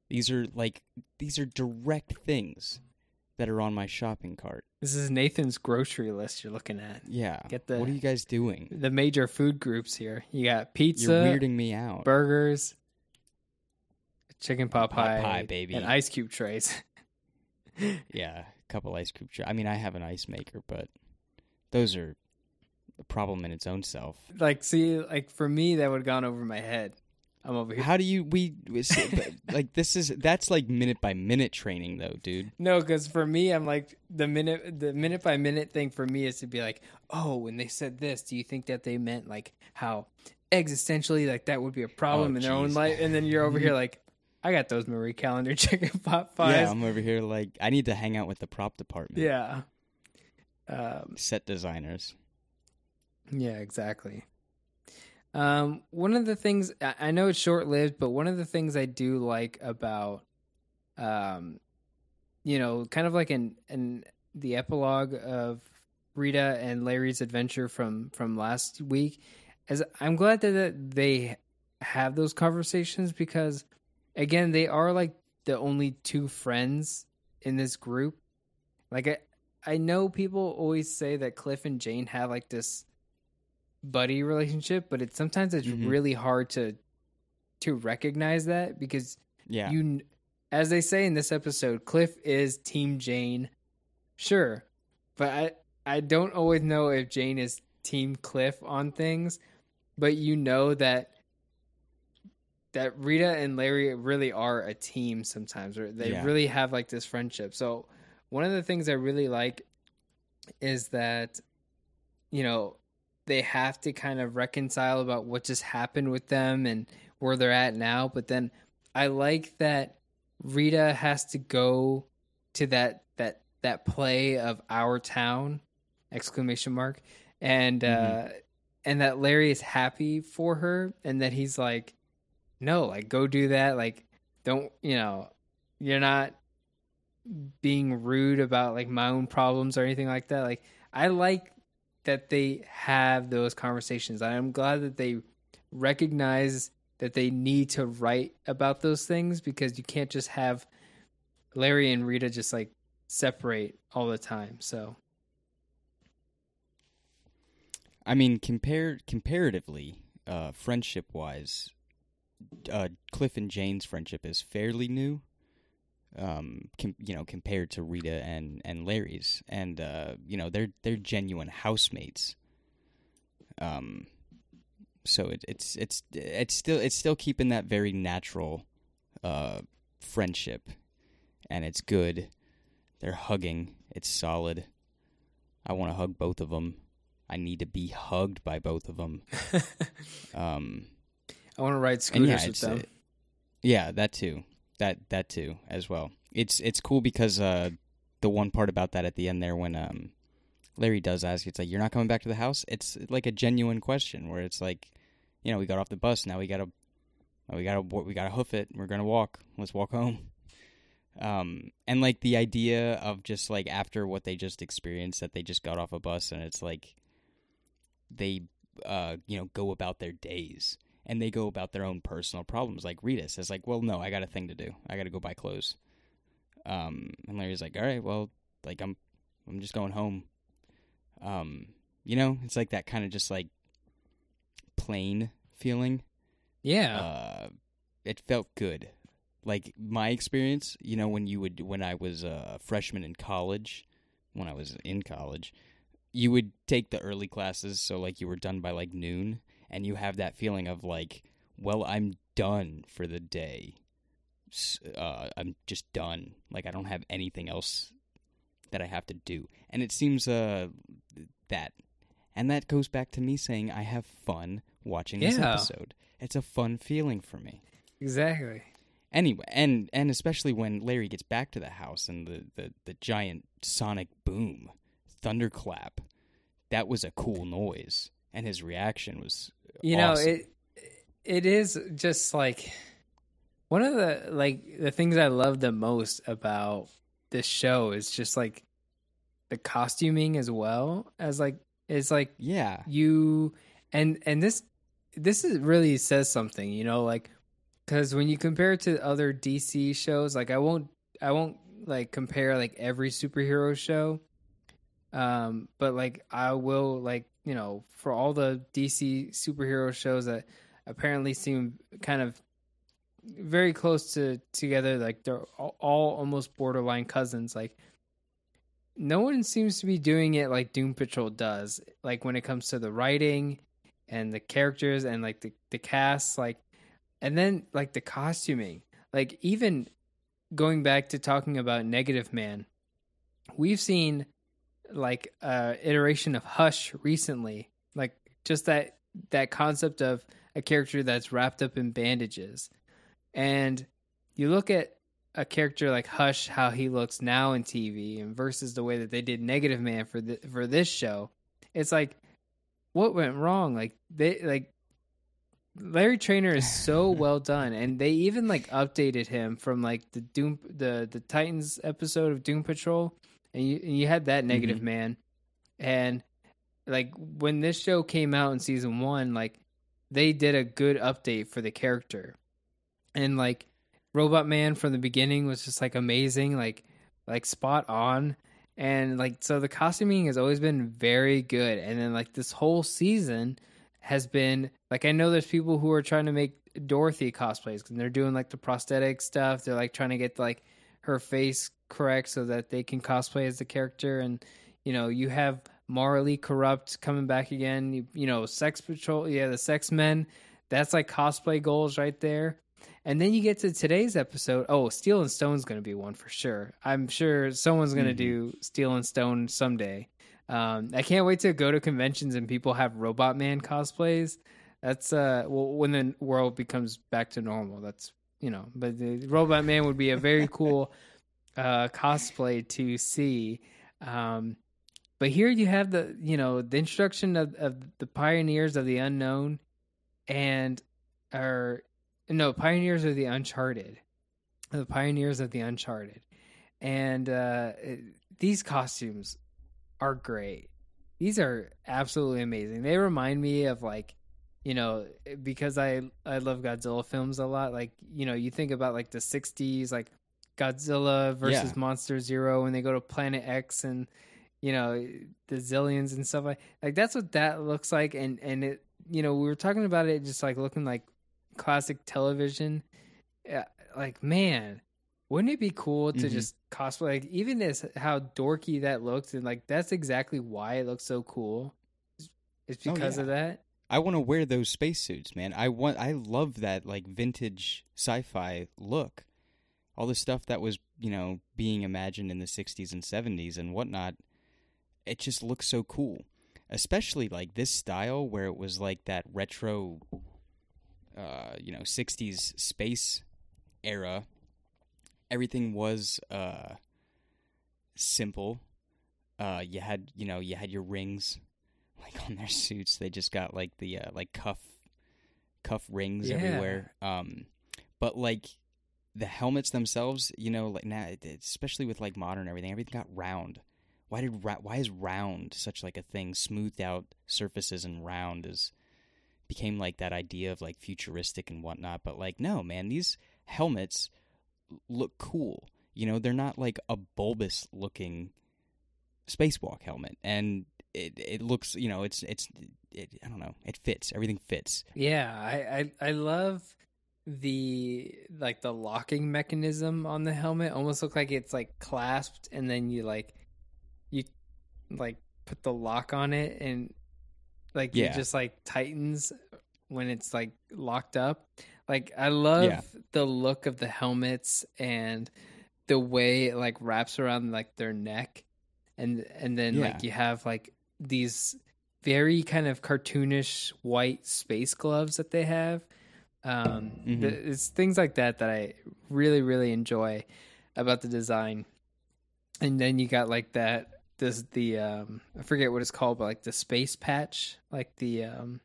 these are like these are direct things that are on my shopping cart. This is Nathan's grocery list you're looking at. Yeah, Get the- what are you guys doing? The major food groups here. You got pizza, You're weirding me out. burgers, chicken pot Pot pie, pie, baby. and ice cube trays. Yeah, a couple ice cube. Tra- I mean, I have an ice maker, but those are a problem in its own self. like, see, like for me, that would have gone over my head. I'm over here. How do you we like this is that's like minute by minute training though, dude. No, because for me, I'm like the minute the minute by minute thing for me is to be like, oh, when they said this, do you think that they meant like how existentially like that would be a problem Oh, in their own life? And then you're over here like, I got those Marie Callender chicken pot pies. Yeah, I'm over here like I need to hang out with the prop department. Yeah. Um, Set designers. yeah, exactly. Um, one of the things I know it's short lived, but one of the things I do like about, um, you know, kind of like in in the epilogue of Rita and Larry's adventure from from last week, is I'm glad that they have those conversations because, again, they are like the only two friends in this group. Like I, I know people always say that Cliff and Jane have like this buddy relationship, but it's sometimes it's Mhm. really hard to to recognize that because Yeah. you as they say in this episode, Cliff is team Jane. Sure. But I I don't always know if Jane is team Cliff on things, but you know that that Rita and Larry really are a team sometimes or they Yeah. really have like this friendship. So one of the things I really like is that you know they have to kind of reconcile about what just happened with them and where they're at now but then i like that rita has to go to that that that play of our town exclamation mark and uh and that larry is happy for her and that he's like no like go do that like don't you know you're not being rude about like my own problems or anything like that. Like i like that they have those conversations. I'm glad that they recognize that they need to write about those things because you can't just have Larry and Rita just like separate all the time. So, I mean, compared comparatively, uh, friendship wise, uh, Cliff and Jane's friendship is fairly new. Um, com- you know, compared to Rita and and Larry's, and uh, you know, they're they're genuine housemates. Um, so it, it's it's it's still it's still keeping that very natural, uh, friendship, and it's good. They're hugging. It's solid. I want to hug both of them. I need to be hugged by both of them. Um, I want to ride scooters yeah, with them. uh, yeah, that too. That that too as well. It's it's cool because uh, the one part about that at the end there when um, Larry does ask, it's like you're not coming back to the house. It's like a genuine question where it's like, you know, we got off the bus, now we gotta, we gotta we gotta hoof it. We're gonna walk. Let's walk home. Um, and like the idea of just like after what they just experienced, that they just got off a bus and it's like they uh you know go about their days and they go about their own personal problems like rita says like well no i got a thing to do i got to go buy clothes Um, and Larry's like, "All right, well, like I'm, I'm just going home." Um, you know, it's like that kind of just like plain feeling. Yeah. Uh, it felt good. Like my experience, you know, when you would when I was a freshman in college, when I was in college, you would take the early classes, so like you were done by like noon, and you have that feeling of like, well, I'm done for the day. Uh, I'm just done. Like I don't have anything else that I have to do, and it seems uh that, and that goes back to me saying I have fun watching this episode. It's a fun feeling for me exactly. anyway and and especially when larry gets back to the house and the the, the giant sonic boom thunderclap that was a cool noise and his reaction was You know, it it is just like one of the like the things I love the most about this show is just like the costuming as well as like it's like yeah. you and and this this is really says something you know like because when you compare it to other dc shows like i won't i won't like compare like every superhero show um but like i will like you know for all the dc superhero shows that apparently seem kind of very close to together like they're all, almost borderline cousins like no one seems to be doing it like Doom Patrol does. Like when it comes to the writing and the characters and like the, the cast, like and then like the costuming. Like even going back to talking about Negative Man, we've seen like uh iteration of Hush recently. Like just that that concept of a character that's wrapped up in bandages. And you look at a character like Hush, how he looks now in TV, and versus the way that they did Negative Man for the, for this show, it's like, what went wrong? Like they like Larry Trainer is so well done, and they even like updated him from like the Doom the the Titans episode of Doom Patrol, and you and you had that Negative mm-hmm. Man, and like when this show came out in season one, like they did a good update for the character, and like Robot Man from the beginning was just like amazing, like like spot on. And like so the costuming has always been very good. And then like this whole season has been like I know there's people who are trying to make Dorothy cosplays and they're doing like the prosthetic stuff. They're like trying to get like her face correct so that they can cosplay as the character and you know, you have morally Corrupt coming back again. You, you know, Sex Patrol, yeah, the Sex Men. That's like cosplay goals right there. And then you get to today's episode. Oh, Steel and Stone's going to be one for sure. I'm sure someone's going to do Steel and Stone someday. Um, I can't wait to go to conventions and people have Robot Man cosplays. That's uh, well, when the world becomes back to normal. That's you know, but the Robot Man would be a very cool uh, cosplay to see. Um, but here you have the you know the introduction of, of the pioneers of the unknown, and or no pioneers of the uncharted, the pioneers of the uncharted, and uh, these costumes are great. These are absolutely amazing. They remind me of like you know because I I love Godzilla films a lot. Like you know you think about like the '60s like Godzilla versus Yeah. Monster Zero when they go to Planet X and you know the Xiliens and stuff like like that's what that looks like and and it you know we were talking about it just like looking like classic television like man wouldn't it be cool to Mhm. just cosplay like even as how dorky that looks and like that's exactly why it looks so cool it's Oh, because yeah. of that I want to wear those spacesuits, man. I want. I love that like vintage sci-fi look. All the stuff that was, you know, being imagined in the '60s and '70s and whatnot. It just looks so cool, especially like this style where it was like that retro, uh, you know, '60s space era. Everything was uh simple. Uh, you had, you know, you had your rings like on their suits they just got like the uh, like cuff cuff rings Yeah. everywhere um but like the helmets themselves you know like now especially with like modern everything everything got round. Why did why is round such like a thing? Smoothed out surfaces and round is became like that idea of like futuristic and whatnot. But like no man these helmets look cool. You know, they're not like a bulbous looking spacewalk helmet, and it it looks you know it's it's it, I don't know it fits. Everything fits. Yeah, I, I I love the like the locking mechanism on the helmet. Almost look like it's like clasped, and then you like you like put the lock on it, and like Yeah. it just like tightens when it's like locked up. Like I love Yeah. the look of the helmets and the way it like wraps around like their neck, and and then Yeah. like you have like these very kind of cartoonish white space gloves that they have. Um, Mhm. th- it's things like that that I really really enjoy about the design. And then you got like that this the um I forget what it's called, but like the space patch, like the um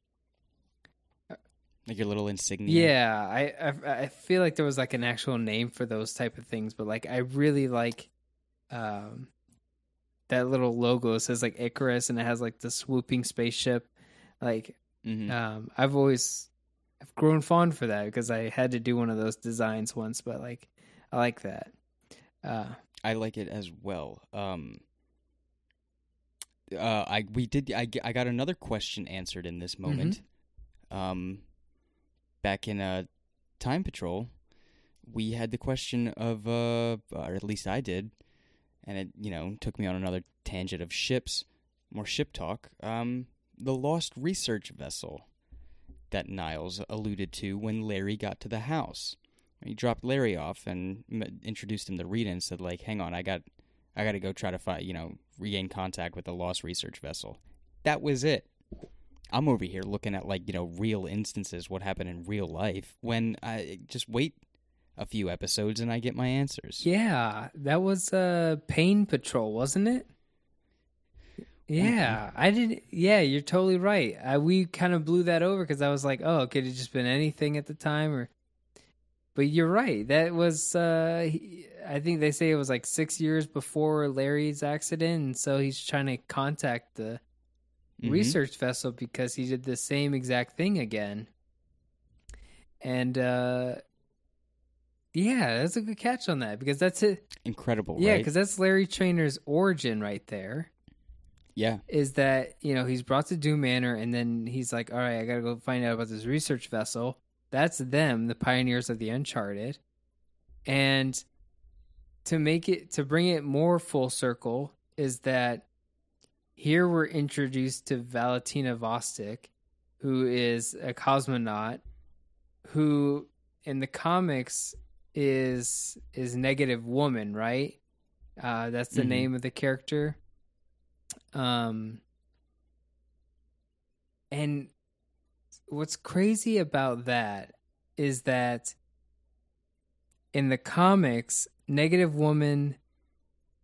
Like your little insignia. yeah, I, I I feel like there was like an actual name for those type of things, but like I really like um that little logo it says like Icarus and it has like the swooping spaceship. Like hmm um I've always I've grown fond for that because I had to do one of those designs once, but like I like that. Uh I like it as well. Um, uh, I we did I, I got another question answered in this moment. Um, back in uh, Tyme Patrol, we had the question of uh, or at least I did, and it you know took me on another tangent of ships, more ship talk. Um, the lost research vessel that Niles alluded to when Larry got to the house. He dropped Larry off and introduced him to Rita and said, like, hang on, I got, I got to go try to find, you know, regain contact with the lost research vessel. That was it. I'm over here looking at like, you know, real instances, what happened in real life. When I just wait a few episodes and I get my answers. yeah, that was uh Pain Patrol, wasn't it? Yeah, I didn't. Yeah, you're totally right. I, we kind of blew that over because I was like, "Oh, could it just been anything at the time?" Or, but you're right. That was. uh he, I think they say it was like six years before Larry's accident, and so he's trying to contact the Mhm. research vessel because he did the same exact thing again. And uh yeah, that's a good catch on that because that's it. Incredible, Yeah, right? because that's Larry Trainer's origin right there. Yeah. Is that you know he's brought to Doom Manor and then he's like, all right, I gotta go find out about this research vessel. That's them, the pioneers of the Uncharted, and to make it to bring it more full circle is that here we're introduced to Valentina Vostok, who is a cosmonaut, who in the comics is is negative woman, right? Uh, that's the Mhm. name of the character. Um, and what's crazy about that is that in the comics, Negative Woman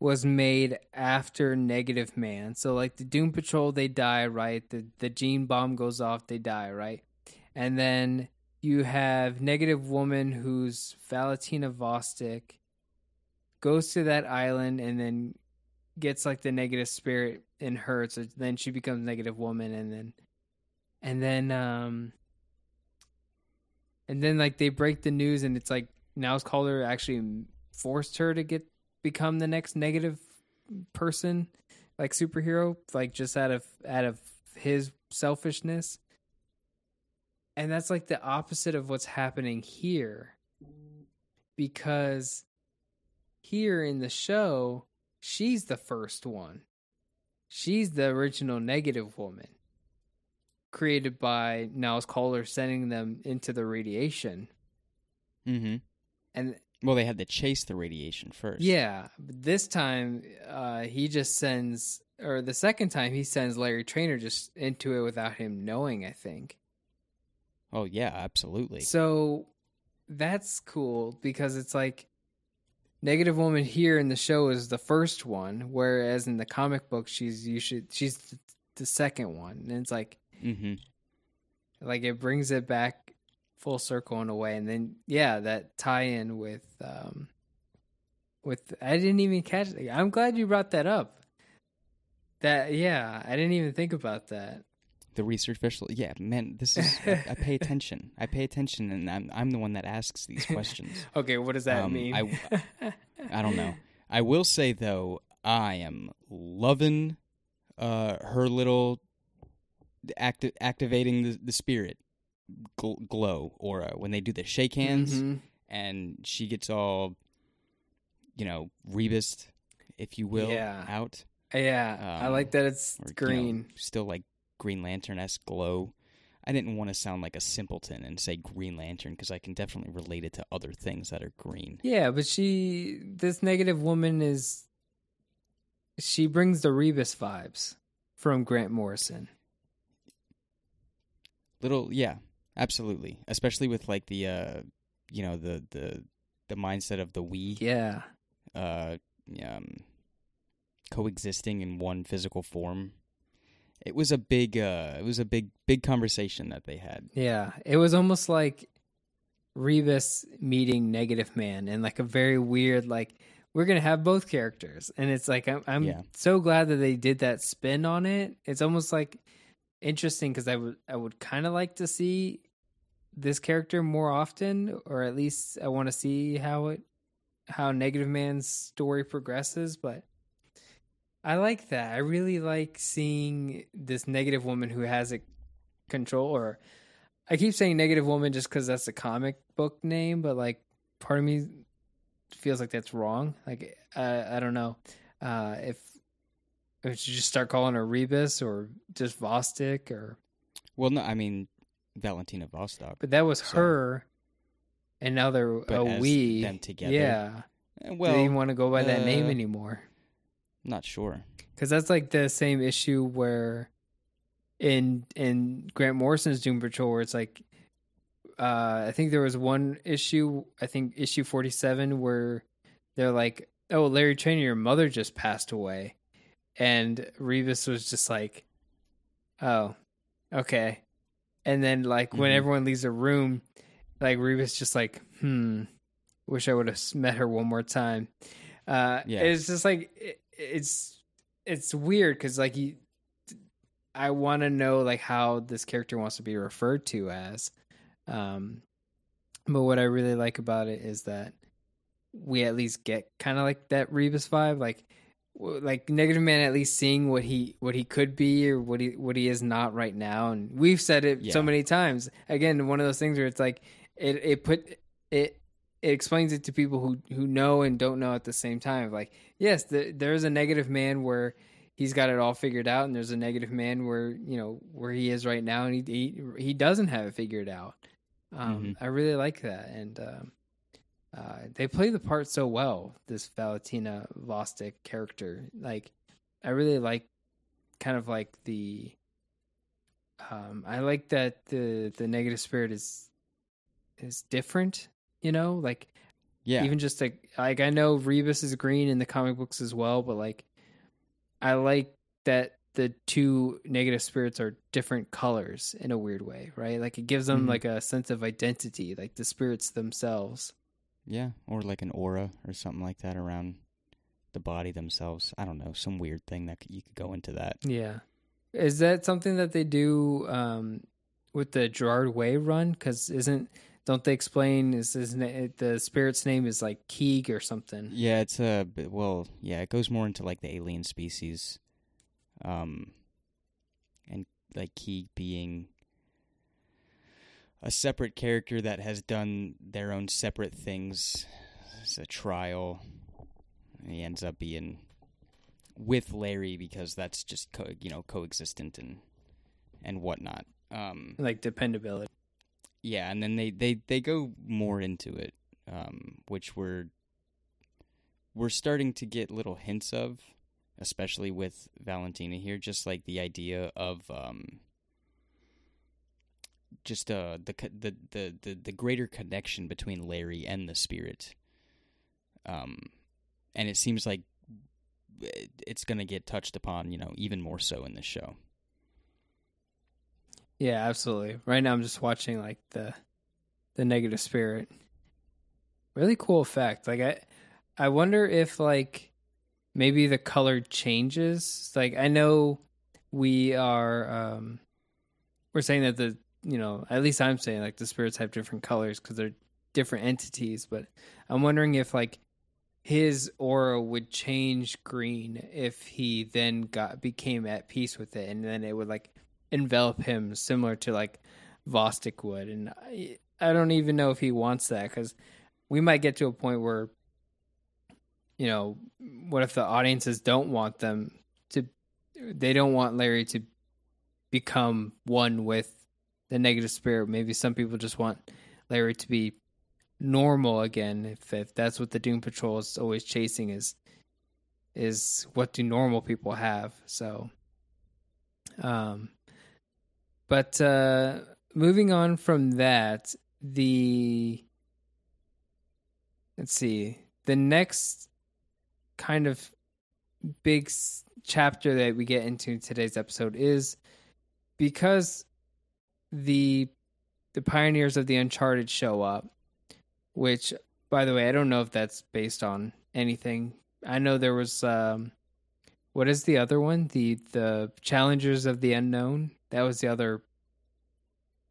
was made after Negative Man. So like the Doom Patrol, they die, right? The the gene bomb goes off, they die, right? And then you have Negative Woman who's Valentina Vostok goes to that island and then gets like the negative spirit in her so then she becomes negative woman and then and then um and then like they break the news and it's like Niles Calder actually forced her to get become the next negative person like superhero like just out of out of his selfishness. And that's like the opposite of what's happening here. Because here in the show she's the first one she's the original negative woman created by Niles Calder sending them into the radiation Mm-hmm. and Well, they had to chase the radiation first. yeah this time uh he just sends or the second time he sends Larry Trainer just into it without him knowing I think Oh yeah, absolutely. So that's cool because it's like Negative Woman here in the show is the first one, whereas in the comic book she's you should she's the, the second one, and it's like mm-hmm. like it brings it back full circle in a way, and then yeah, that tie-in with um with I didn't even catch. I'm glad you brought that up. That yeah, I didn't even think about that. The research vessel. Yeah, man, this is. I, I pay attention. I pay attention, and I'm I'm the one that asks these questions. Okay, what does that Um, mean? I- I don't know. I will say though, I am loving uh, her little acti- activating the, the spirit gl- glow aura when they do the shake hands Mhm. and she gets all, you know, rebused, if you will, Yeah. out. Yeah, I Um, like that it's or, you know, green. still like Green Lantern esque glow. I didn't want to sound like a simpleton and say Green Lantern because I can definitely relate it to other things that are green. Yeah, but she, this negative woman is, she brings the Rebis vibes from Grant Morrison. Little, yeah, absolutely. Especially with like the, uh, you know, the the the mindset of the we, Yeah, uh, um, coexisting in one physical form. It was a big, uh, it was a big, big conversation that they had. yeah. It was almost like Rebis meeting Negative Man and like a very weird, like, we're going to have both characters. And it's like, I'm, I'm Yeah. so glad that they did that spin on it. It's almost like interesting because I would, I would kind of like to see this character more often, or at least I want to see how it, how Negative Man's story progresses. But I like that. I really like seeing this negative woman who has a control, or I keep saying negative woman just because that's a comic book name, but like part of me feels like that's wrong. Like I, I don't know uh, if if you just start calling her Rebis or just Vostok or Well, no, I mean Valentina Vostok. but that was So- her, and now they're But a we them together, Yeah, Eh, well, Well, they didn't want to go by that name uh, not sure. because that's like the same issue where in in Grant Morrison's Doom Patrol where it's like uh I think there was one issue I think issue 47 where they're like oh Larry Trainer your mother just passed away and Rebis was just like oh okay and then like when Mhm. everyone leaves the room like Rebis just like hmm wish I would have met her one more time uh Yeah. it's just like it, it's it's weird because like you i want to know like how this character wants to be referred to as um but what i really like about it is that we at least get kind of like that Rebis vibe like like negative man at least seeing what he what he could be or what he what he is not right now and we've said it so many times. Again one of those things where it's like it it put it it explains it to people who who know and don't know at the same time. Like, yes, the, there's a negative man where he's got it all figured out, and there's a negative man where you know where he is right now, and he he, he doesn't have it figured out. Um, Mhm. I really like that, and um, uh, they play the part so well. This Valentina Vostok character, like, I really like kind of like the. Um, I like that the the negative spirit is is different you know like Yeah, even just like like i know Rebis is green in the comic books as well but like i like that the two negative spirits are different colors in a weird way right like it gives them Mhm. like a sense of identity like the spirits themselves yeah, or like an aura or something like that around the body themselves. I don't know, some weird thing that you could go into that. yeah is that something that they do um with the gerard way run because isn't don't they explain is his na- the spirit's name is like keeg or something Yeah, it's a well, yeah, it goes more into like the alien species, um, and like Keeg being a separate character that has done their own separate things. It's a trial. He ends up being with Larry because that's just co- you know coexistent and and whatnot. Um, like dependability yeah, and then they they they go more into it, um, which we're we're starting to get little hints of, especially with Valentina here. Just like the idea of um, just uh the the the the the greater connection between Larry and the spirit, um, and it seems like it's gonna get touched upon, you know, even more so in this show. Yeah, absolutely. Right now I'm just watching like the the negative spirit. Really cool effect. Like I I wonder if like maybe the color changes. Like I know we are um we're saying that the you know, at least I'm saying like the spirits have different colors cuz they're different entities, but I'm wondering if like his aura would change green if he then got became at peace with it, and then it would like envelop him, similar to like Vostok would. And I, I don't even know if he wants that because we might get to a point where, you know, what if the audiences don't want them to? They don't want Larry to become one with the negative spirit. Maybe some people just want Larry to be normal again. If if that's what the Doom Patrol is always chasing is is what do normal people have? So, um, but uh, moving on from that, the let's see the next kind of big s- chapter that we get into in today's episode is because the the pioneers of the uncharted show up which by the way i don't know if that's based on anything. I know there was um what is the other one? The the challengers of the unknown that was the other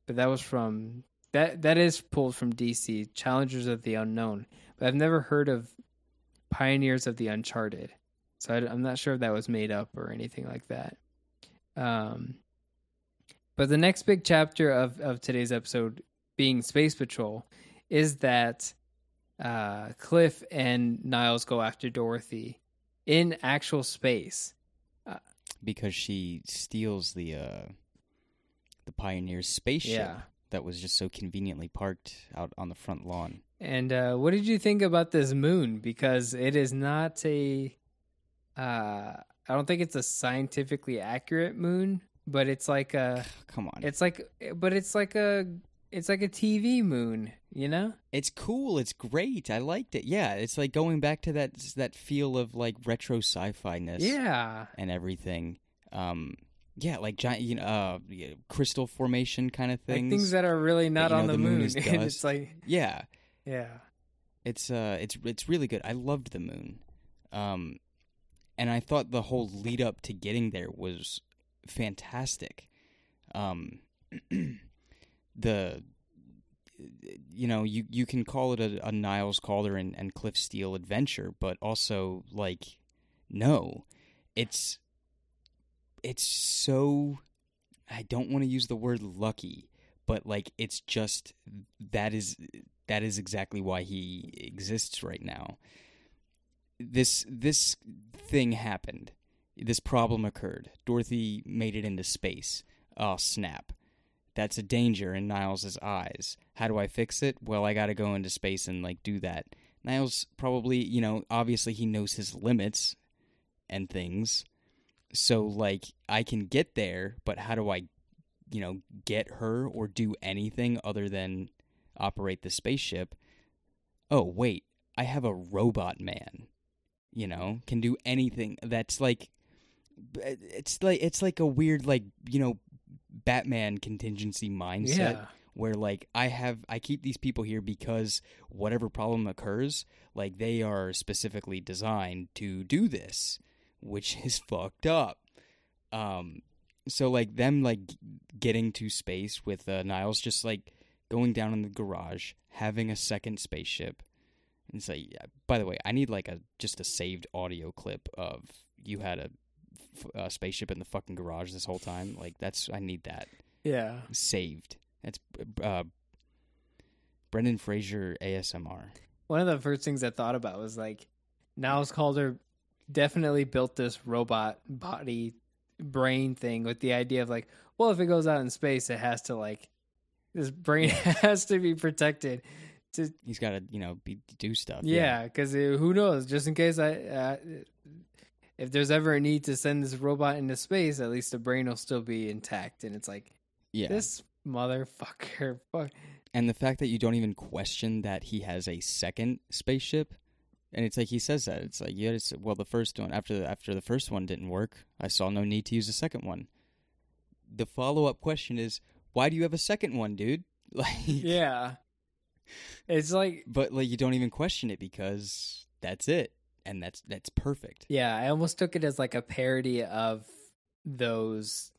but that was from that that is pulled from dc challengers of the unknown but i've never heard of pioneers of the uncharted so I, i'm not sure if that was made up or anything like that um but the next big chapter of, of today's episode being Space Patrol is that uh, Cliff and Niles go after Dorothy in actual space. because she steals the uh the Pioneer's spaceship Yeah. that was just so conveniently parked out on the front lawn. And uh, what did you think about this moon? Because it is not a, uh, I don't think it's a scientifically accurate moon, but it's like a, Come on. it's like, but it's like a, it's like a TV moon, you know? It's cool. It's great. I liked it. Yeah, it's like going back to that that feel of like retro sci-fi ness Yeah. and everything. Um, yeah, like giant, you know, uh, crystal formation kind of Like things. things that are really not know, on the, the moon moon. is and dust. it's like, yeah, yeah. it's uh, it's it's really good. I loved the moon, um, and I thought the whole lead up to getting there was fantastic. Um, the you know you you can call it a, a Niles Calder and, and Cliff Steele adventure, but also like no, it's it's so I don't want to use the word lucky, but like it's just that is that is exactly why he exists right now. This this thing happened. This problem occurred. Dorothy made it into space. Oh snap. That's a danger in Niles' eyes. How do I fix it? Well, I got to go into space and like do that. Niles probably, you know, obviously he knows his limits and things. So like I can get there, but how do I, you know, get her or do anything other than operate the spaceship? Oh, wait. I have a robot man. You know, can do anything. That's like it's like it's like a weird like, you know, Batman contingency mindset Yeah. where like I have I keep these people here because whatever problem occurs, like they are specifically designed to do this, which is fucked up. Um so like them like getting to space with uh, Niles just like going down in the garage, having a second spaceship. And say, yeah, by the way, I need like a just a saved audio clip of you had a spaceship in the fucking garage this whole time. Like that's I need that Yeah. saved. That's uh, Brendan Fraser ASMR. One of the first things I thought about was like, Niles Calder definitely built this robot body brain thing with the idea of like, well, if it goes out in space, it has to like, this brain has to be protected. To He's got to you know be do stuff. yeah, because who knows? Just in case I, uh, if there's ever a need to send this robot into space, at least the brain will still be intact. And it's like yeah. this motherfucker. Fuck. And the fact that you don't even question that he has a second spaceship, and it's like he says that it's like yeah, it's, well the first one after the, after the first one didn't work, I saw no need to use a second one. The follow up question is why do you have a second one, dude? Like Yeah. It's like but like you don't even question it because that's it, and that's that's perfect. Yeah, I almost took it as like a parody of those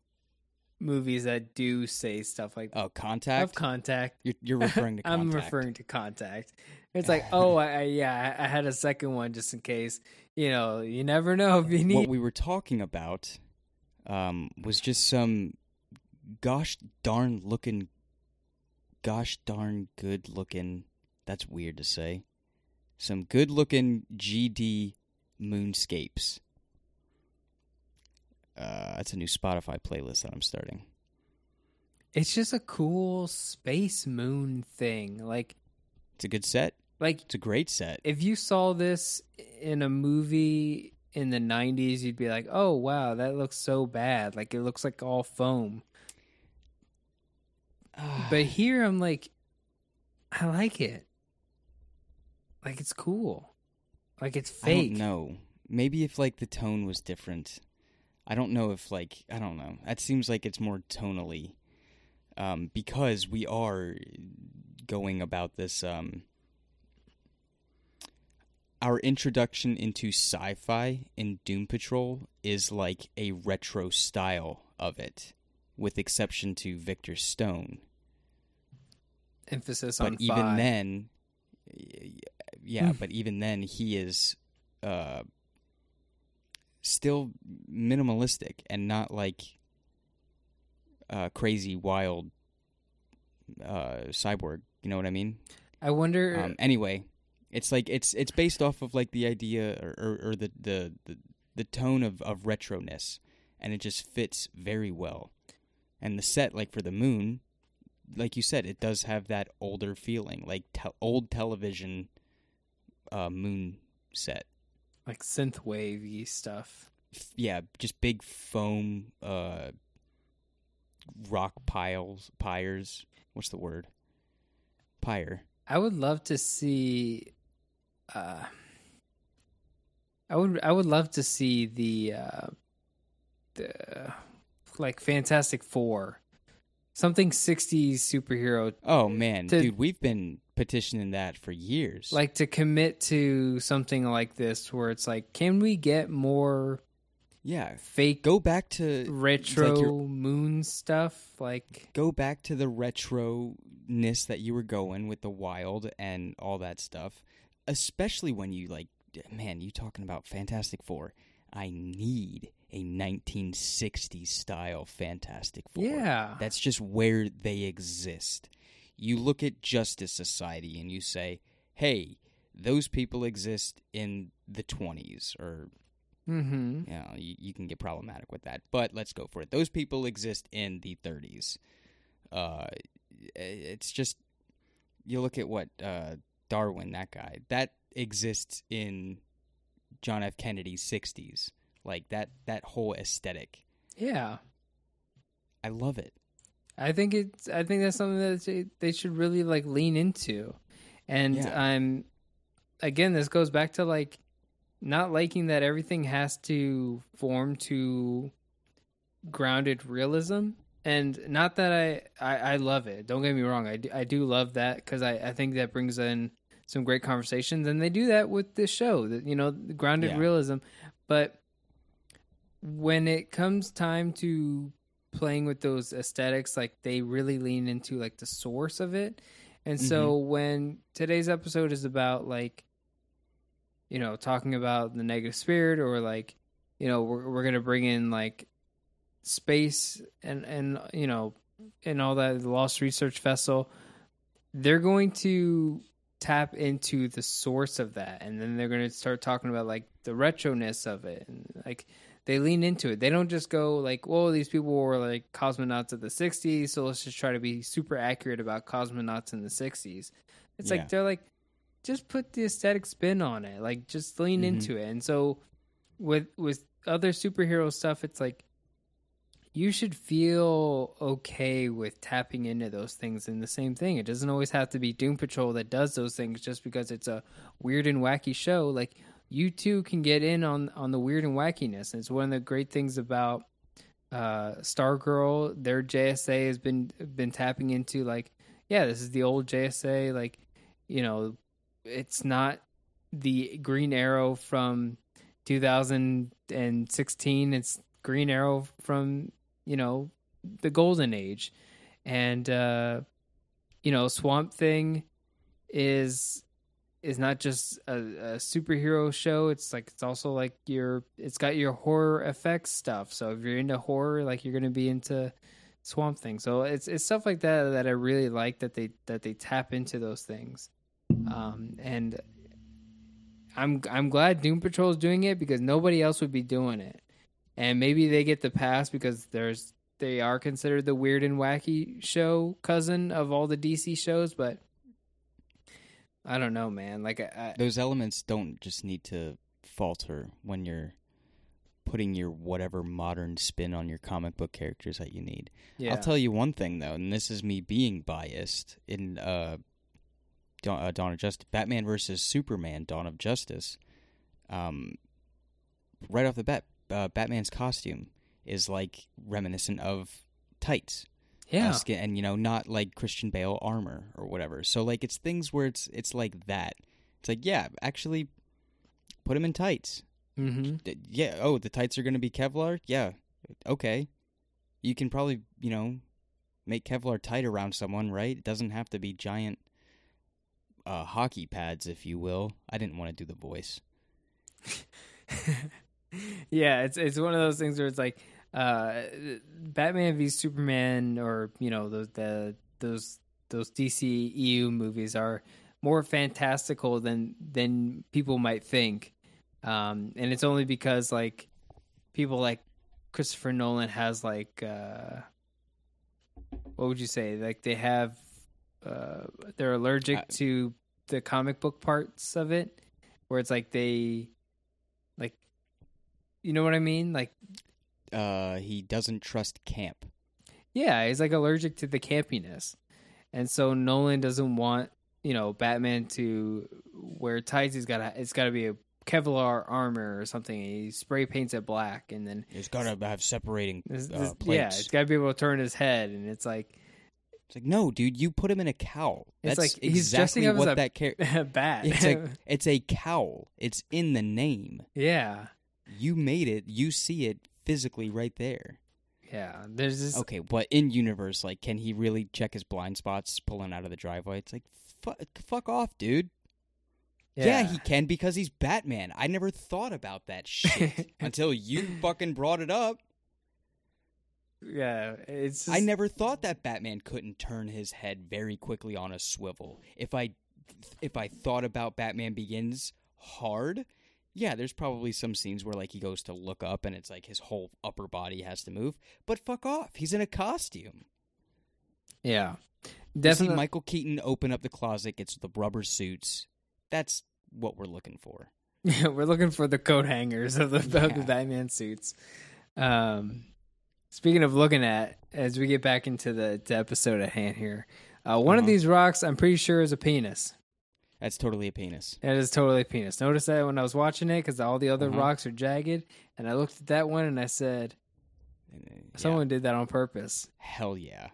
movies that do say stuff like Oh, contact of contact. contact. You're, you're referring to contact. I'm referring to contact. It's like, oh, I, I yeah, I, had a second one just in case. You know, you never know if you need. what we were talking about um, was just some gosh darn looking, gosh darn good looking. That's weird to say. Some good looking GD moonscapes. Uh, that's a new Spotify playlist that I'm starting. It's just a cool space moon thing. Like, It's a good set. Like It's a great set. if you saw this in a movie in the 90s you'd be like oh wow that looks so bad like it looks like all foam but here i'm like i like it like it's cool like it's fake don't. Maybe if like the tone was different. I don't know if like I don't know. That seems like it's more tonally. Um, because we are going about this um our introduction into sci-fi in Doom Patrol is like a retro style of it, with exception to Victor Stone. emphasis But on But even fi. then, yeah, but even then, he is uh, still minimalistic and not like uh, crazy, wild uh, cyborg. You know what I mean? i wonder Um, anyway, it's like it's it's based off of like the idea or, or, or the, the the the tone of of retroness, and it just fits very well. And the set, like for the moon, like you said, it does have that older feeling, like te- old television uh, moon set. like synth wavy stuff F- yeah, just big foam uh, rock piles, pyres. What's the word? Pyre. i would love to see uh i would i would love to see the uh the like fantastic four something 60s superhero Oh man, To- dude, we've been petitioning that for years. like to commit to something like this where it's like can we get more yeah, fake go back to retro like you're- moon stuff like go back to the retro ness that you were going with the wild and all that stuff. Especially when you like, man, you talking about Fantastic Four. I need a 1960s style Fantastic Four. yeah That's just where they exist. You look at Justice Society and you say, hey, those people exist in the 20s or mm-hmm you know, you, you can get problematic with that, but let's go for it. Those people exist in the 30s. Uh, it's just you look at what uh, Darwyn, that guy, that exists in John F. Kennedy's 60s. Like that, that whole aesthetic. yeah I love it. I think it's. I think that's something that they- they should really like lean into, and Yeah. I'm. Again, this goes back to like not liking that everything has to form to grounded realism, and not that I I, I love it. Don't get me wrong. I do, I do love that because I I think that brings in some great conversations, and they do that with this show. That you know, the grounded Yeah. realism, but when it comes time to playing with those aesthetics like they really lean into like the source of it and so mm-hmm. when today's episode is about like you know talking about the negative spirit or like you know we're, we're gonna bring in like space and and you know and all that the lost research vessel they're going to tap into the source of that and then they're going to start talking about like the retroness of it and like they lean into it. They don't just go like, "Whoa, these people were like cosmonauts of the '60s, so let's just try to be super accurate about cosmonauts in the '60s." It's Yeah. like they're like, just put the aesthetic spin on it, like just lean Mhm. into it. And so, with with other superhero stuff, it's like you should feel okay with tapping into those things. And the same thing, it doesn't always have to be Doom Patrol that does those things just because it's a weird and wacky show. Like you too can get in on on the weird and wackiness. And it's one of the great things about uh Stargirl. Their JSA has been been tapping into like, yeah, this is the old JSA. Like, you know, it's not the Green Arrow from 2016. It's Green Arrow from you know the Golden Age, and uh, you know Swamp Thing is is not just a, a superhero show. It's like it's also like your it's got your horror effects stuff. So if you're into horror, like you're gonna be into Swamp Thing. So it's it's stuff like that that I really like that they that they tap into those things. Um, and I'm I'm glad Doom Patrol is doing it because nobody else would be doing it. And maybe they get the pass because there's they are considered the weird and wacky show cousin of all the DC shows, but I don't know, man. Like I, Those elements don't just need to falter when you're putting your whatever modern spin on your comic book characters that you need. yeah. I'll tell you one thing though, and this is me being biased in uh, Dawn, uh, Dawn of Justice, Batman versus Superman, Dawn of Justice. Um, right off the bat, uh, Batman's costume is like reminiscent of tights, yeah. uh, skin, and you know, not like Christian Bale armor or whatever. So like, it's things where it's it's like that. It's like, yeah, actually, put him in tights. mm-hmm. Yeah. Oh, the tights are going to be Kevlar. Yeah. Okay. You can probably, you know, make Kevlar tight around someone, right? It doesn't have to be giant uh, hockey pads, if you will. I didn't want to do the voice. yeah, it's it's one of those things where it's like uh, Batman v Superman, or you know those the those those DC EU movies are more fantastical than than people might think, um, and it's only because like people like Christopher Nolan has like uh, what would you say? Like they have uh, they're allergic Uh, to the comic book parts of it, where it's like they you know what I mean? Like Uh, he doesn't trust camp. yeah, he's like allergic to the campiness. And so Nolan doesn't want, you know, Batman to wear tights. He's got to it's got to be a Kevlar armor or something. He spray paints it black and then He's got to have separating this, uh, this- plates. yeah, it's got to be able to turn his head and it's like It's like, no, dude, you put him in a cowl. It's That's like he's dressing exactly as what a- that character. bat. It's like it's a cowl. It's in the name. yeah. You made it. You see it physically right there. Yeah, there's this Okay, but in universe, like, can he really check his blind spots pulling out of the driveway? It's like, fuck, fuck off, dude. Yeah. he can because he's Batman. I never thought about that shit until you fucking brought it up. yeah, it's I never thought that Batman couldn't turn his head very quickly on a swivel. If I, if I thought about Batman Begins hard, yeah, there's probably some scenes where like he goes to look up and it's like his whole upper body has to move. But fuck off, he's in a costume. Yeah. Definitely Michael Keaton open up the closet, gets the rubber suits. That's what we're looking for. Yeah, we're looking for the coat hangers of the, of the Yeah. Batman suits. Um, speaking of looking at, as we get back into the, episode at hand here, uh, one of Uh-huh. these rocks I'm pretty sure is a penis. That's totally a penis. That is totally a penis. Notice that when I was watching it because all the other Uh-huh. rocks are jagged, and I looked at that one and I said, Uh, yeah. "Someone did that on purpose." Hell yeah.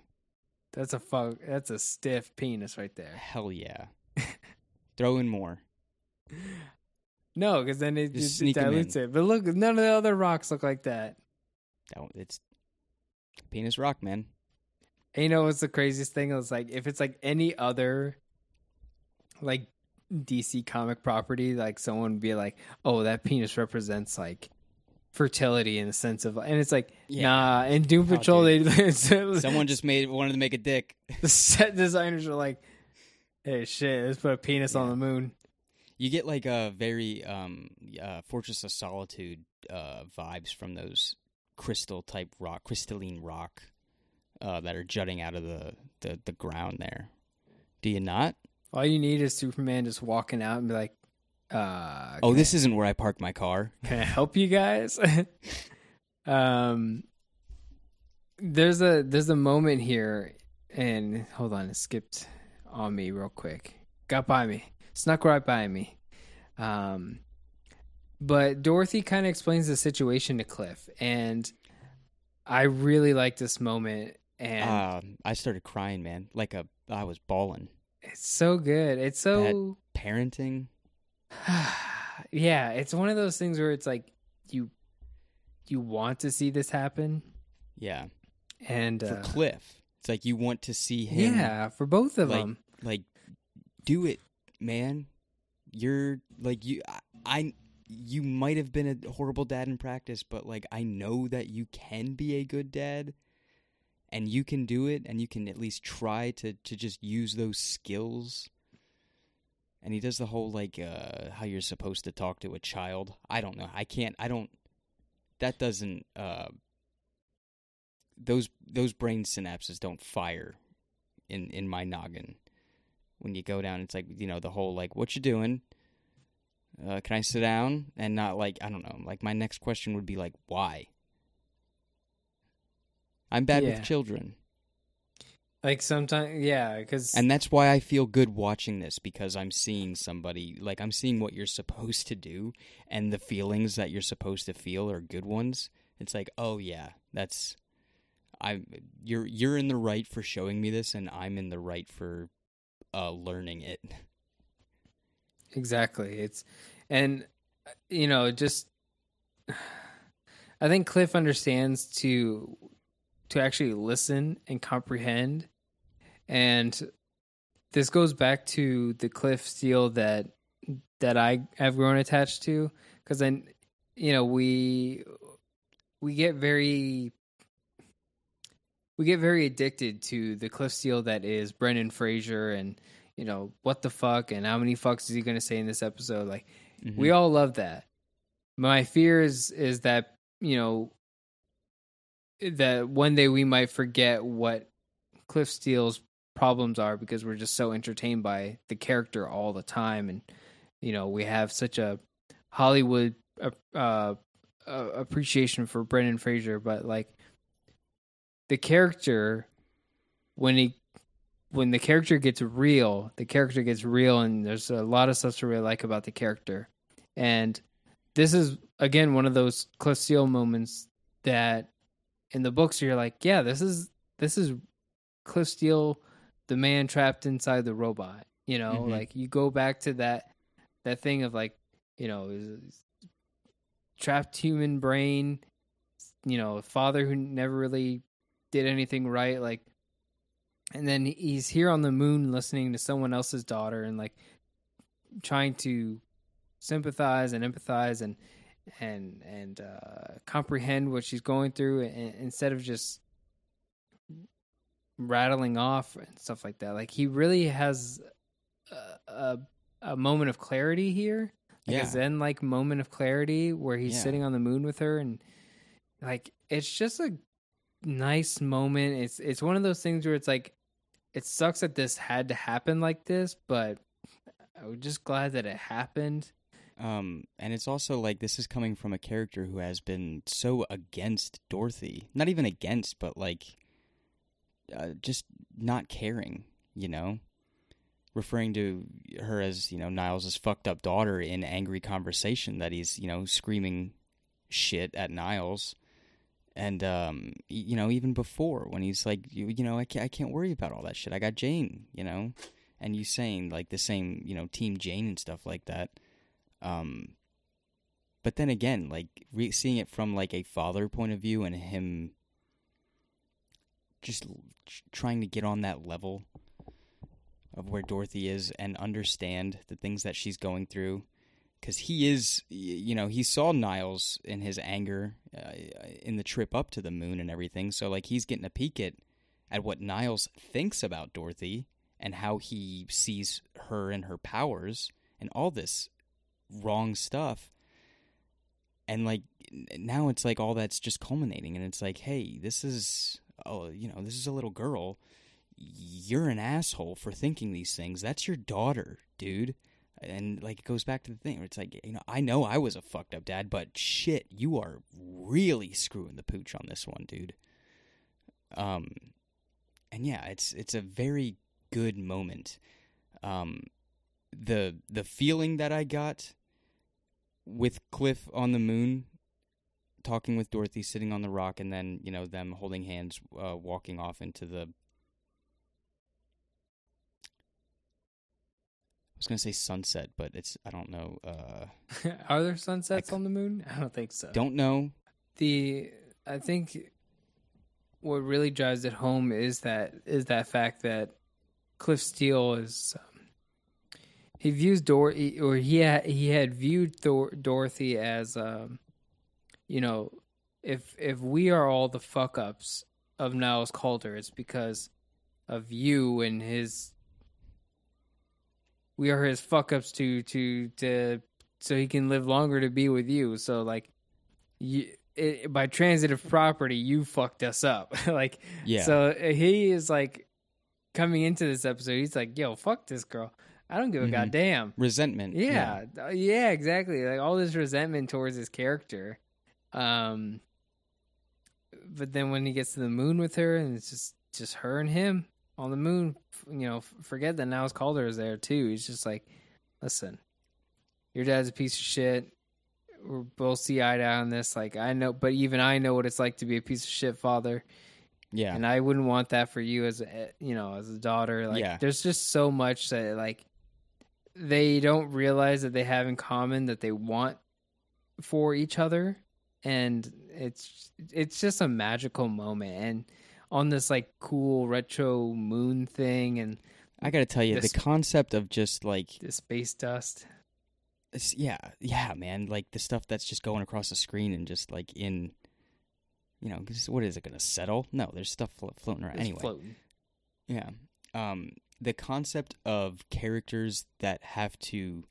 That's a fuck. That's a stiff penis right there. Hell yeah. Throw in more. No, because then it, Just 'em dilutes it. But look, none of the other rocks look like that. That one- It's penis rock, man. And you know what's the craziest thing? It's like if it's like any other like DC comic property, like someone would be like, "Oh, that penis represents like fertility in the sense of," and it's like, Yeah. nah. In Doom Oh, Patrol, dude. they Someone just made wanted to make a dick. the set designers are like, "Hey, shit, let's put a penis on the moon." You get like a very um uh, Fortress of Solitude uh vibes from those crystal type rock, crystalline rock uh that are jutting out of the the, the ground there. Do you not? All you need is Superman just walking out and be like, "Uh, Oh, this isn't where I park my car. can I help you guys? um, there's a there's a moment here, and hold on, it skipped on me real quick. Got by me, snuck right by me. Um, but Dorothy kind of explains the situation to Cliff, and I really like this moment, and Um, I started crying, man. Like a I was bawling. It's so good. It's so Parenting. yeah, it's one of those things where it's like you you want to see this happen, Yeah. and For uh, Cliff. It's like you want to see him yeah, for both of like- them. like do it, man. You're like you I, I you might have been a horrible dad in practice, but like I know that you can be a good dad and you can do it and you can at least try to to just use those skills. And he does the whole like uh how you're supposed to talk to a child. I don't know. I can't I don't that doesn't uh those those brain synapses don't fire in in my noggin when you go down it's like you know the whole like what you doing uh, can i sit down and not like i don't know like my next question would be like why i'm bad Yeah. with children Like sometimes, yeah, because and that's why i feel good watching this because i'm seeing somebody like i'm seeing what you're supposed to do and the feelings that you're supposed to feel are good ones it's like oh yeah that's I'm you're you're in the right for showing me this and i'm in the right for uh learning it Exactly. It's and you know, just I think Cliff understands to to actually listen and comprehend. And this goes back to the Cliff Steele that that I have grown attached to cuz then you know, we we get very we get very addicted to the Cliff Steele that is Brendan Fraser and you know what the fuck and how many fucks is he going to say in this episode? Like we mm-hmm. all love that. My fear is is that you know that one day we might forget what cliff steele's problems are because we're just so entertained by the character all the time and you know we have such a hollywood uh, uh, appreciation for brendan fraser but like the character when he when the character gets real, the character gets real, and there's a lot of stuff to really like about the character. And this is again one of those Cliff Steele moments that in the books you're like, yeah, this is this is Cliff Steele, the man trapped inside the robot. You know, Mhm. like you go back to that that thing of like, you know, trapped human brain. You know, a father who never really did anything right, like and then he's here on the moon listening to someone else's daughter and like trying to sympathize and empathize and and and uh, comprehend what she's going through and, instead of just rattling off and stuff like that like he really has a, a, a moment of clarity here like Yeah. a zen like moment of clarity where he's Yeah. sitting on the moon with her and like it's just a nice moment it's it's one of those things where it's like it sucks that this had to happen like this but i'm just glad that it happened Um, and it's also like this is coming from a character who has been so against Dorothy. Not even against, but like uh, just not caring, you know? Referring to her as, you know, Niles' fucked up daughter in angry conversation that he's, you know, screaming shit at Niles. And, um, you know, even before when he's like, you, you know, I can't, I can't worry about all that shit. I got Jane, you know? And you saying like the same, you know, Team Jane and stuff like that. Um, but then again, like re- seeing it from like a father point of view and him just trying to get on that level of where Dorothy is and understand the things that she's going through because he is you know he saw Niles in his anger uh, in the trip up to the moon and everything. So like he's getting a peek at at what Niles thinks about Dorothy and how he sees her and her powers and all this wrong stuff. And like now it's like all that's just culminating and it's like hey this is oh you know this is a little girl. You're an asshole for thinking these things. That's your daughter dude. And like it goes back to the thing where it's like you know i know i was a fucked up dad but shit you are really screwing the pooch on this one dude. Um and yeah it's it's a very good moment. Um the the feeling that i got with cliff on the moon talking with dorothy sitting on the rock and then you know them holding hands uh, walking off into the I was gonna say sunset, but it's I don't know. Uh, are there sunsets c- on the moon i don't think so don't know. the I think what really drives it home is that is that fact that Cliff Steele is he views Dor or he had he had viewed Dor- Dorothy as um you know if if we are all the fuck ups of Niles Calder it's because of you and his we are his fuck ups to to to so he can live longer to be with you. So like you it, by transitive property you fucked us up. Like Yeah. so uh, he is like coming into this episode he's like yo fuck this girl I don't give a Mhm. goddamn Resentment. yeah, uh, yeah, exactly. Like all this resentment towards his character. Um but then when he gets to the moon with her and it's just just her and him on the moon, you know, forget that Niles Calder is there too. He's just like, "Listen, your dad's a piece of shit. We're both see eye to eye on this. Like I know, but even I know what it's like to be a piece of shit father, Yeah. and I wouldn't want that for you as a you know as a daughter. Like Yeah. there's just so much that like they don't realize that they have in common that they want for each other, and it's it's just a magical moment and on this like cool retro moon thing and I gotta tell you, This- the concept of just like, the space dust. yeah, yeah, man, like the stuff that's just going across the screen and just like in, you know, 'cause what is it gonna settle? No, there's stuff flo- floating around It's anyway. floating. Yeah. Um, the concept of characters that have to,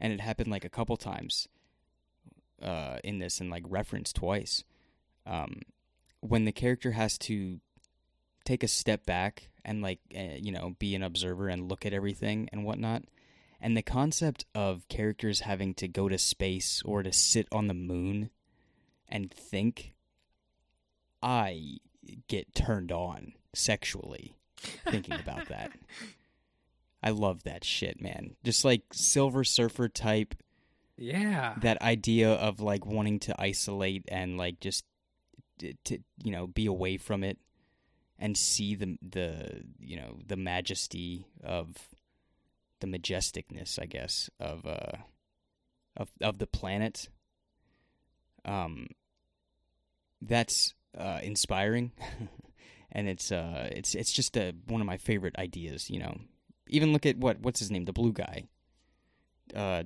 and it happened like a couple times uh, in this and like referenced twice. Um, when the character has to take a step back and like, uh, you know, be an observer and look at everything and whatnot. And the concept of characters having to go to space or to sit on the moon and think, I get turned on sexually thinking about that. I love that shit, man. Just like Silver Surfer type, Yeah. that idea of like wanting to isolate and like just to you know be away from it and see the the you know the majesty of the majesticness, I guess, of uh of of the planet. Um, that's uh, inspiring, and it's uh it's it's just a one of my favorite ideas. You know, even look at what what's his name, the blue guy, uh,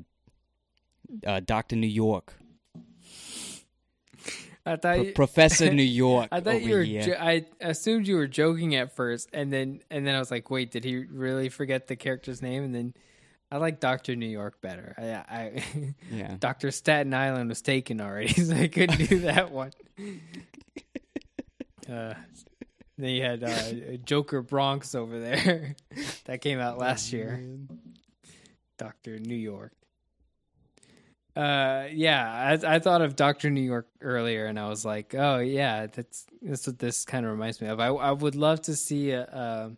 uh Doctor New York, I thought Pro- you, Professor New York. I thought you were. Jo- I assumed you were joking at first, and then and then I was like, wait, did he really forget the character's name? And then I like Doctor New York better. I, I yeah. Doctor Staten Island was taken already, so I couldn't do that one. Uh, then you had uh, Joker Bronx over there that came out last year. Doctor New York. Uh, yeah, I, I thought of Doctor New York earlier, and I was like, oh yeah, that's that's what this kind of reminds me of. I I would love to see a a,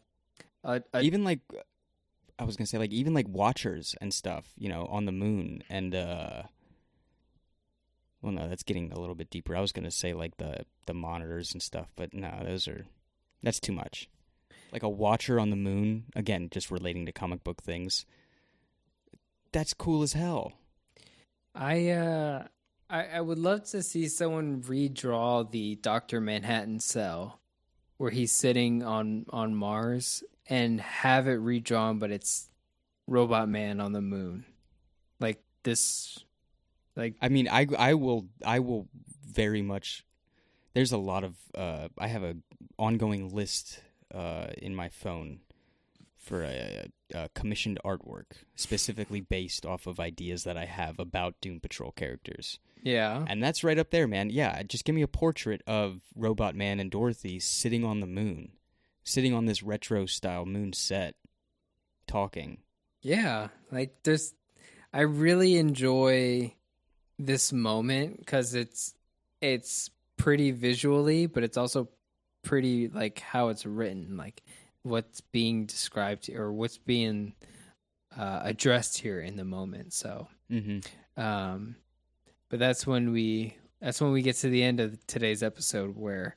a, a even like I was gonna say like even like watchers and stuff, you know, on the moon and uh well no, that's getting a little bit deeper. I was gonna say like the the monitors and stuff, but no, those are that's too much. Like a watcher on the moon, again, just relating to comic book things. That's cool as hell. I uh I, I would love to see someone redraw the Doctor Manhattan cell where he's sitting on on Mars and have it redrawn, but it's Robot Man on the moon, like this, like I mean, I I will I will very much. There's a lot of uh, I have a ongoing list uh, in my phone for a, a commissioned artwork specifically based off of ideas that I have about Doom Patrol characters, yeah, and that's right up there, man. Yeah, just give me a portrait of Robot Man and Dorothy sitting on the moon, sitting on this retro style moon set, talking. yeah. Like there's, I really enjoy this moment because it's it's pretty visually, but it's also pretty like how it's written, like what's being described or what's being uh, addressed here in the moment. So, Mm-hmm. um, but that's when we that's when we get to the end of today's episode where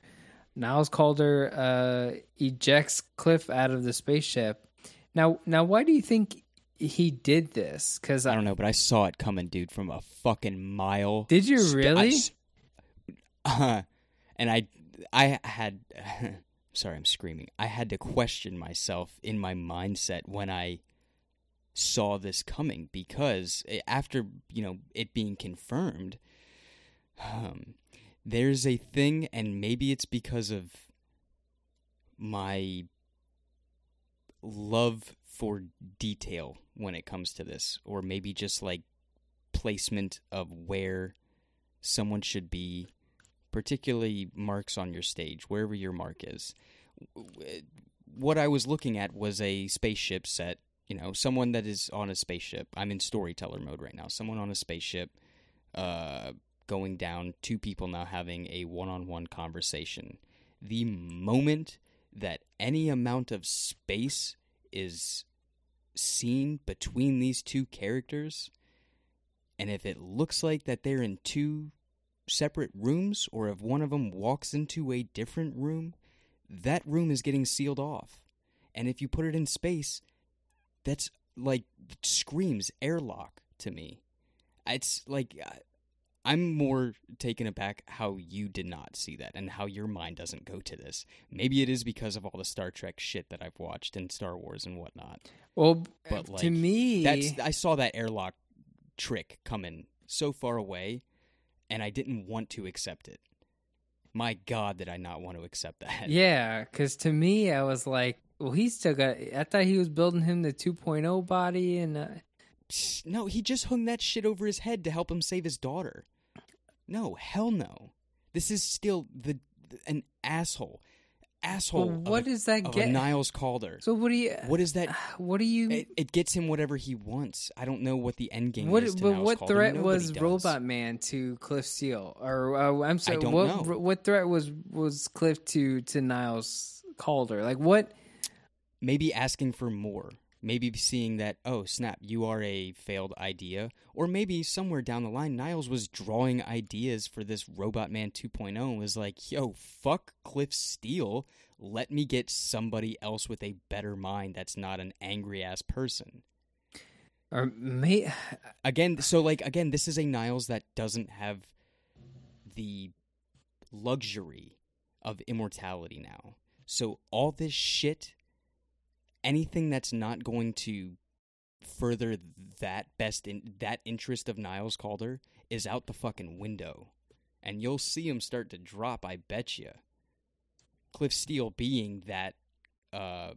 Niles Calder uh, ejects Cliff out of the spaceship. Now, now, why do you think he did this? Because I don't know, but I saw it coming, dude, from a fucking mile. Did you St- really? s- uh, and I, I had. sorry, I'm screaming. I had to question myself in my mindset when I saw this coming because eh, after you know it being confirmed, um, there's a thing, and maybe it's because of my love for detail when it comes to this, or maybe just like placement of where someone should be, particularly marks on your stage, wherever your mark is. What I was looking at was a spaceship set, you know, someone that is on a spaceship. I'm in storyteller mode right now. Someone on a spaceship, uh, going down, two people now having a one on one conversation. The moment that any amount of space is seen between these two characters, and if it looks like that they're in two separate rooms, or if one of them walks into a different room, that room is getting sealed off. And if you put it in space, that's like screams airlock to me. It's like uh, I'm more taken aback how you did not see that and how your mind doesn't go to this. Maybe it is because of all the Star Trek shit that I've watched and Star Wars and whatnot. Well, But like to me, that's I saw that airlock trick coming so far away, and I didn't want to accept it. My God, did I not want to accept that? yeah, because to me, I was like, well, he's still got. I thought he was building him the 2.0 body, and uh, No, he just hung that shit over his head to help him save his daughter. No, hell no. This is still the an asshole, asshole. well, what a- does that get? Niles Calder. So what do you? what is that? What do you? It, it gets him whatever he wants. I don't know what the end game what is. To but Niles what Calder. threat Nobody was does. Robot Man to Cliff Steele? Or uh, I'm sorry, what know. what threat was was Cliff to to Niles Calder? Like what? maybe asking for more maybe seeing that oh snap you are a failed idea. Or maybe somewhere down the line niles was drawing ideas for this robot man 2.0 and was like yo fuck cliff steele. Let me get somebody else with a better mind that's not an angry ass person. Or may again so like again this is a niles that doesn't have the luxury of immortality now. So all this shit anything that's not going to further that best in that interest of Niles Calder is out the fucking window and you'll see him start to drop I bet you Cliff Steele being that uh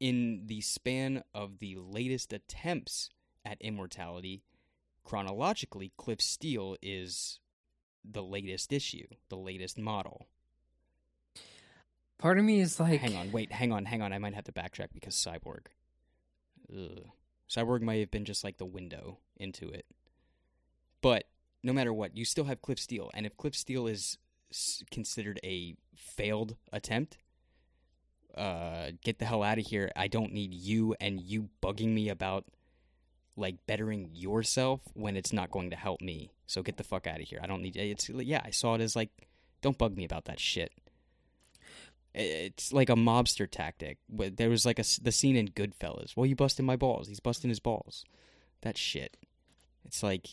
in the span of the latest attempts at immortality, chronologically, Cliff Steele is the latest issue, the latest model. Part of me is like, hang on, wait, hang on, hang on. I might have to backtrack because Cyborg. Ugh. Cyborg might have been just like the window into it. But no matter what, you still have Cliff Steele. And if Cliff Steele is considered a failed attempt, uh, get the hell out of here. I don't need you and you bugging me about like bettering yourself when it's not going to help me. So get the fuck out of here. I don't need it's yeah, I saw it as like don't bug me about that shit. It's like a mobster tactic. There was like a the scene in Goodfellas. Well, you busting my balls. He's busting his balls. That shit. It's like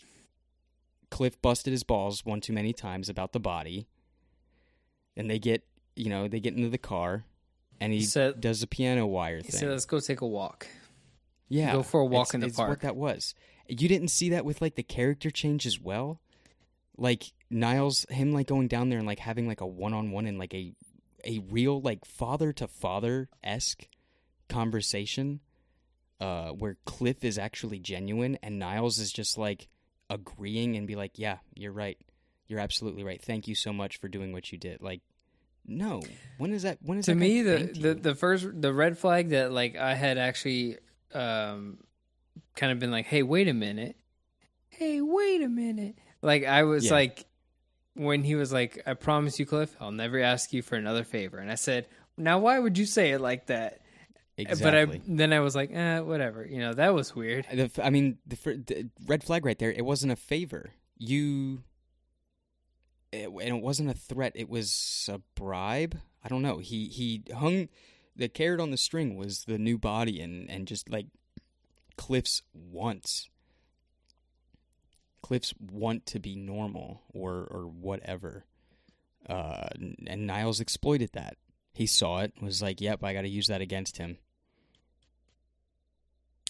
Cliff busted his balls one too many times about the body. And they get, you know, they get into the car and he said- does the piano wire he thing. said, "Let's go take a walk." Yeah, Go for a walk it's- in the it's park. What that was. You didn't see that with like the character change as well. Like Niles, him like going down there and like having like a one on one and like a a real like father to father esque conversation, uh, where Cliff is actually genuine and Niles is just like agreeing and be like, yeah, you're right, you're absolutely right. Thank you so much for doing what you did. Like, no, when is that? When is to that me the, the the first the red flag that like i had actually um kind of been like hey wait a minute hey wait a minute like i was Yeah. like when he was like i promise you cliff i'll never ask you for another favor and i said now why would you say it like that exactly. but i then i was like eh, whatever you know that was weird I mean, the, the red flag right there. It wasn't a favor. You, it, and it wasn't a threat. It was a bribe. I don't know. He he hung the carrot on the string was the new body and and just like Cliff's wants. Cliff's want to be normal or or whatever. Uh, and Niles exploited that. He saw it, was like, "Yep, I got to use that against him."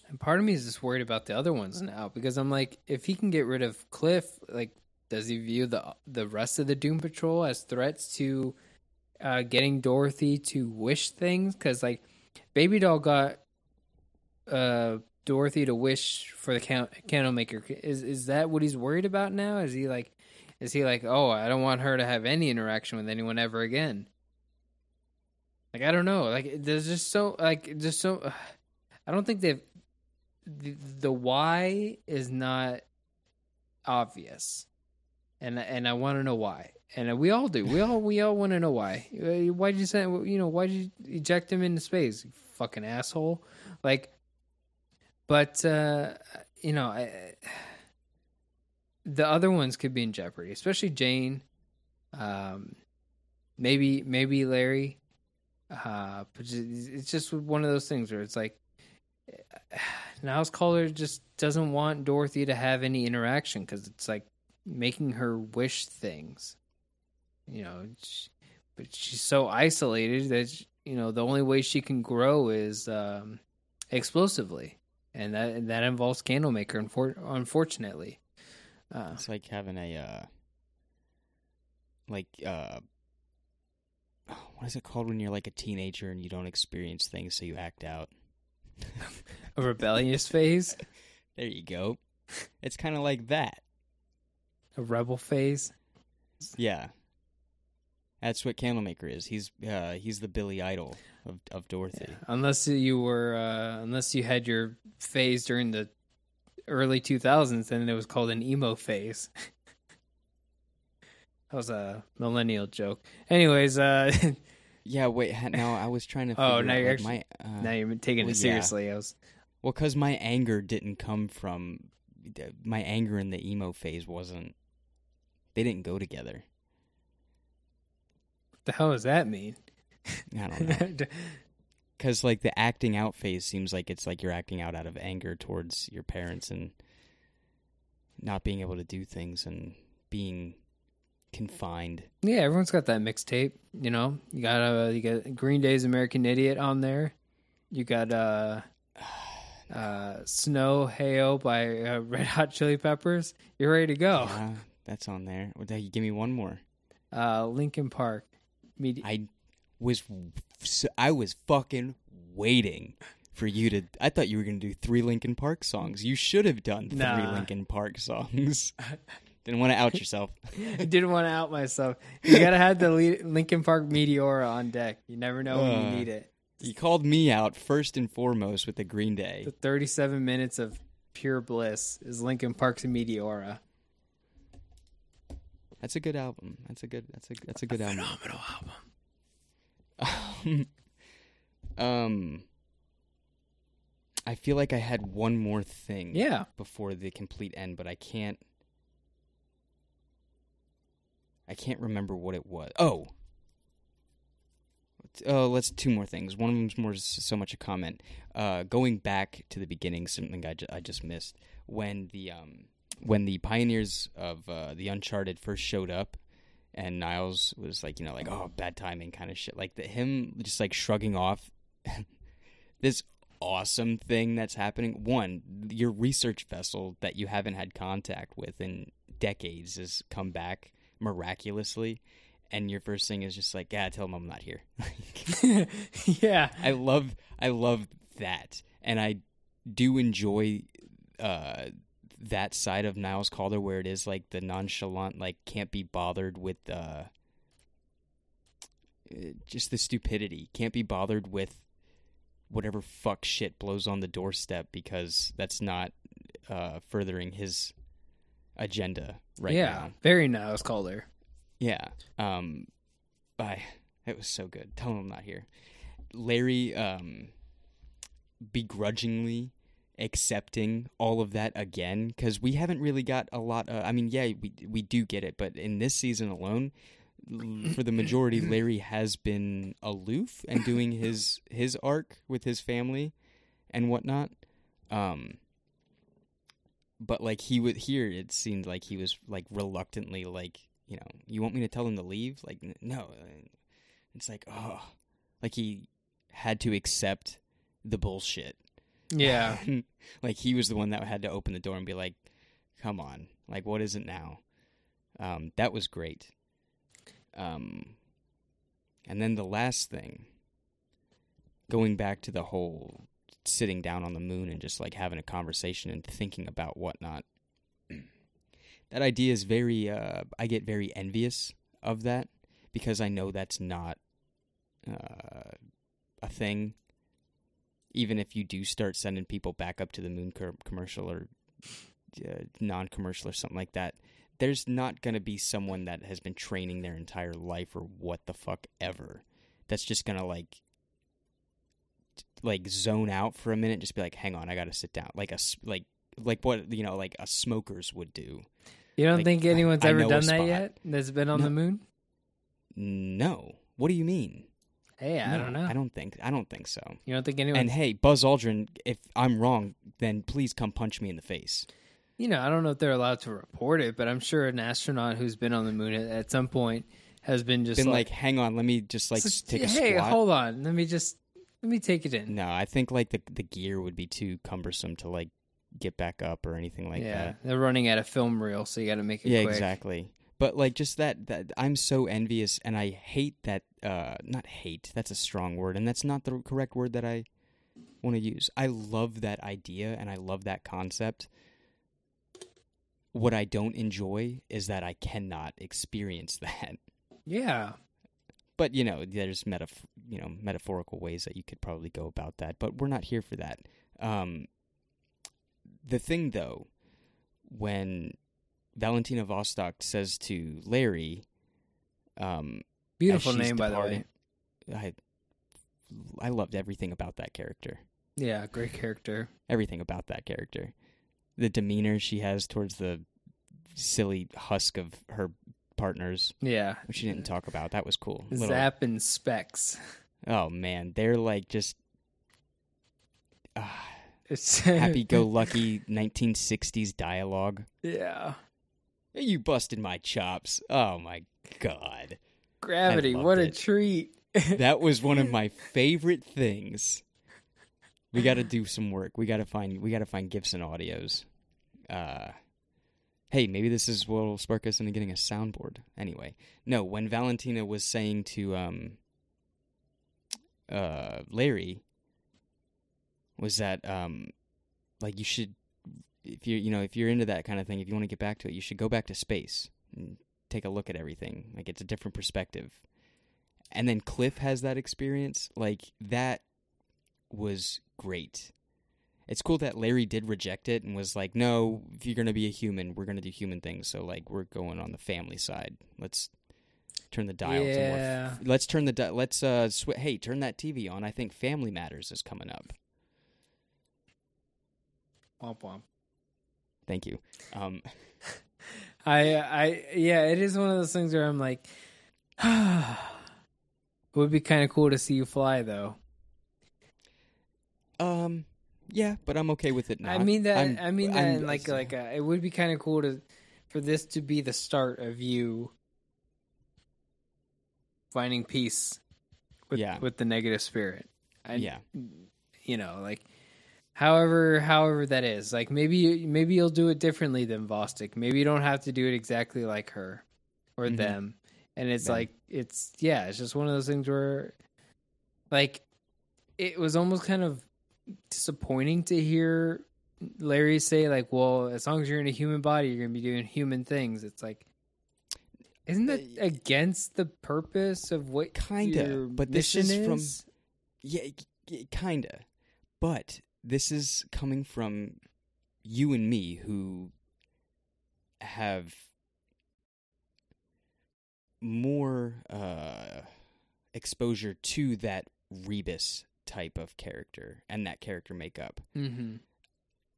And part of me is just worried about the other ones now because I'm like, if he can get rid of Cliff, like, does he view the the rest of the Doom Patrol as threats to uh, getting Dorothy to wish things? Because like, Baby Doll got uh, Dorothy to wish for the can- candle maker. Is is that what he's worried about now? Is he like, is he like, oh, I don't want her to have any interaction with anyone ever again? Like I don't know. Like there's just so like just so. I don't think they've the, the why is not obvious, and and I want to know why. And we all do. We all we all want to know why. Why did you send? You know, why did you eject him into space? You fucking asshole. Like, but uh, you know, I, the other ones could be in jeopardy, especially Jane. Um, maybe maybe Larry. Uh, it's just one of those things where it's like Niles Caulder just doesn't want Dorothy to have any interaction because it's like making her wish things. You know, she, but she's so isolated that she, you know the only way she can grow is um, explosively, and that that involves Candlemaker. Unfor- unfortunately, uh, it's like having a uh, like uh, what is it called when you're like a teenager and you don't experience things, so you act out. a rebellious phase. There you go. It's kind of like that. A rebel phase. Yeah, that's what Candlemaker is. He's uh, he's the Billy Idol of of Dorothy. Yeah. Unless you were, uh, unless you had your phase during the early 2000s, then it was called an emo phase. that was a millennial joke. Anyways, uh, yeah. Wait, now I was trying to. oh, now out, you're like, actually. my, uh, now you're taking well, it seriously. yeah. I was. Well, because my anger didn't come from my anger in the emo phase wasn't. They didn't go together. What the hell does that mean? I don't know. Because like the acting out phase seems like it's like you're acting out out of anger towards your parents and not being able to do things and being confined. yeah, everyone's got that mixtape. You know, you got uh, you got Green Day's American Idiot on there. You got uh, uh, Snow Hail" by uh, Red Hot Chili Peppers. You're ready to go. Yeah, that's on there. What the- Give me one more. Uh, Linkin Park. Medi- I was I was fucking waiting for you to. I thought you were gonna do three Linkin Park songs. You should have done three Nah. Linkin Park songs. Didn't want to out yourself. I didn't want to out myself. You gotta have the Le- Linkin Park Meteora on deck. You never know when Uh. you need it. You called me out first and foremost with the Green Day. The 37 minutes of pure bliss is Linkin Park's Meteora. That's a good album. That's a good. That's a that's a good album. Phenomenal album. um, I feel like I had one more thing. Yeah. Before the complete end, but I can't. I can't remember what it was. Oh. Oh, let's two more things. One of them's more so much a comment. Uh, going back to the beginning, something I, ju- I just missed when the um when the pioneers of uh, the Uncharted first showed up, and Niles was like, you know, like oh, bad timing kind of shit. Like the him just like shrugging off this awesome thing that's happening. One, your research vessel that you haven't had contact with in decades has come back miraculously, and your first thing is just like, yeah, tell him I'm not here. yeah. I love I love that, and I do enjoy uh, that side of Niles Calder where it is like the nonchalant, like can't be bothered with uh, uh, just the stupidity, can't be bothered with whatever fuck shit blows on the doorstep because that's not uh, furthering his agenda right yeah. now. Very Niles Calder. Yeah. Um I it was so good. Tell him I'm not here. Larry um begrudgingly accepting all of that again cuz we haven't really got a lot uh, I mean yeah we we do get it but in this season alone for the majority Larry has been aloof and doing his his arc with his family and whatnot. Um but like he would here it seemed like he was like reluctantly like you know you want me to tell him to leave? Like n- no. It's like oh like he had to accept the bullshit Yeah. like he was the one that had to open the door and be like, "Come on, like what is it now?" Um, that was great. Um, and then the last thing, going back to the whole sitting down on the moon and just like having a conversation and thinking about whatnot. that idea is very. Uh, I get very envious of that because I know that's not uh, a thing. Even if you do start sending people back up to the moon co- commercial or uh, non-commercial or something like that, there's not going to be someone that has been training their entire life or what the fuck ever. That's just going to like like zone out for a minute, just be like, "Hang on, I got to sit down." Like a like like what you know, like a smokers would do. You don't Like, think anyone's I ever a done that yet? That's been on No. the moon? No, what do you mean? Hey, I No, don't know. I don't think. I don't think so. you don't think anyone? And hey, Buzz Aldrin, if I'm wrong, then please come punch me in the face. you know, I don't know if they're allowed to report it, but I'm sure an astronaut who's been on the moon at, at some point has been just Been like, like, hang on, let me just like "S- take a hey, squat. hold on, let me just let me take it in. No, I think like the the gear would be too cumbersome to like get back up or anything like yeah, that. they're running out of film reel, so you got to make it Yeah, quick. exactly. But like just that that I'm so envious and I hate that uh not hate, that's a strong word and that's not the correct word that I want to use. I love that idea and I love that concept. What I don't enjoy is that I cannot experience that. Yeah, But you know, there's metaf- you know, metaphorical ways that you could probably go about that, but we're not here for that. Um the thing though, when Valentina Vostok says to Larry, um, beautiful name by the way. I I loved everything about that character. Yeah, great character. Everything about that character. The demeanor she has towards the silly husk of her partners, Yeah, which she didn't talk about. That was cool. Little- Zap and Specs. oh man, they're like just ah, It's happy-go-lucky 1960s dialogue. yeah, You busted my chops. Oh my god. gravity. What a it. treat. that was one of my favorite things. We got to do some work. We got to find we got to find Gibson audios. Uh Hey, maybe this is what'll spark us into getting a soundboard. Anyway, no, when Valentina was saying to um uh Larry was that um like you should if you're you know if you're into that kind of thing if you want to get back to it you should go back to space and take a look at everything like it's a different perspective and then Cliff has that experience. Like that was great. It's cool that Larry did reject it and was like, "No, if you're gonna be a human, we're gonna do human things." So like, we're going on the family side. Let's turn the dial to more. Yeah. F- let's turn the di- let's uh sw- hey turn that TV on. I think Family Matters is coming up. Womp womp. Thank you. Um, I I yeah, it is one of those things where I'm like, it would be kind of cool to see you fly though. um, yeah, but I'm okay with it now. I mean that. I'm- i mean that. Like like a, it would be kind of cool to for this to be the start of you finding peace with Yeah. with the negative spirit. I, yeah. you know, like however however that is. Like maybe you- maybe you'll do it differently than Vostok. Maybe you don't have to do it exactly like her or Mhm. them. And it's Them. like it's yeah, it's just one of those things where like it was almost kind of disappointing to hear Larry say like, "Well, as long as you're in a human body, you're going to be doing human things." It's like isn't that Uh, against the purpose of what Kinda, but this mission is from- is? Yeah, y- kinda. But this is coming from you and me who have more uh, exposure to that Rebis type of character and that character makeup. Mm-hmm.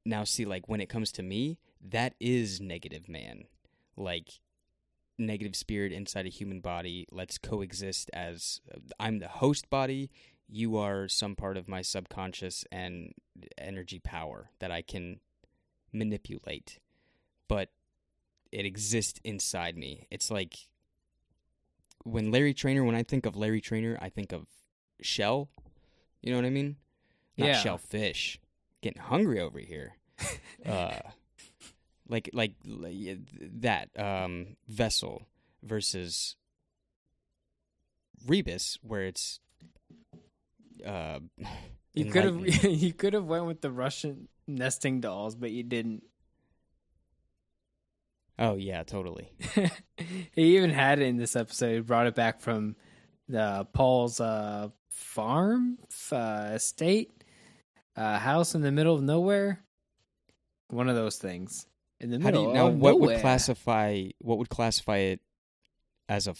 Now, see, like when it comes to me, that is negative man. Like negative spirit inside a human body. Let's coexist as I'm the host body. You are some part of my subconscious and energy power that I can manipulate, but it exists inside me. It's like when Larry Trainor. When I think of Larry Trainor, I think of shell. You know what I mean? Not Yeah. shellfish. getting hungry over here. uh, like like like that um, vessel versus Rebis, where it's uh, You could have you could have went with the Russian nesting dolls, but you didn't. Oh yeah, totally. he even had it in this episode. He brought it back from the Paul's uh, farm uh, estate uh, house in the middle of nowhere. One of those things in the How do middle you now? of What nowhere. would classify what would classify it as a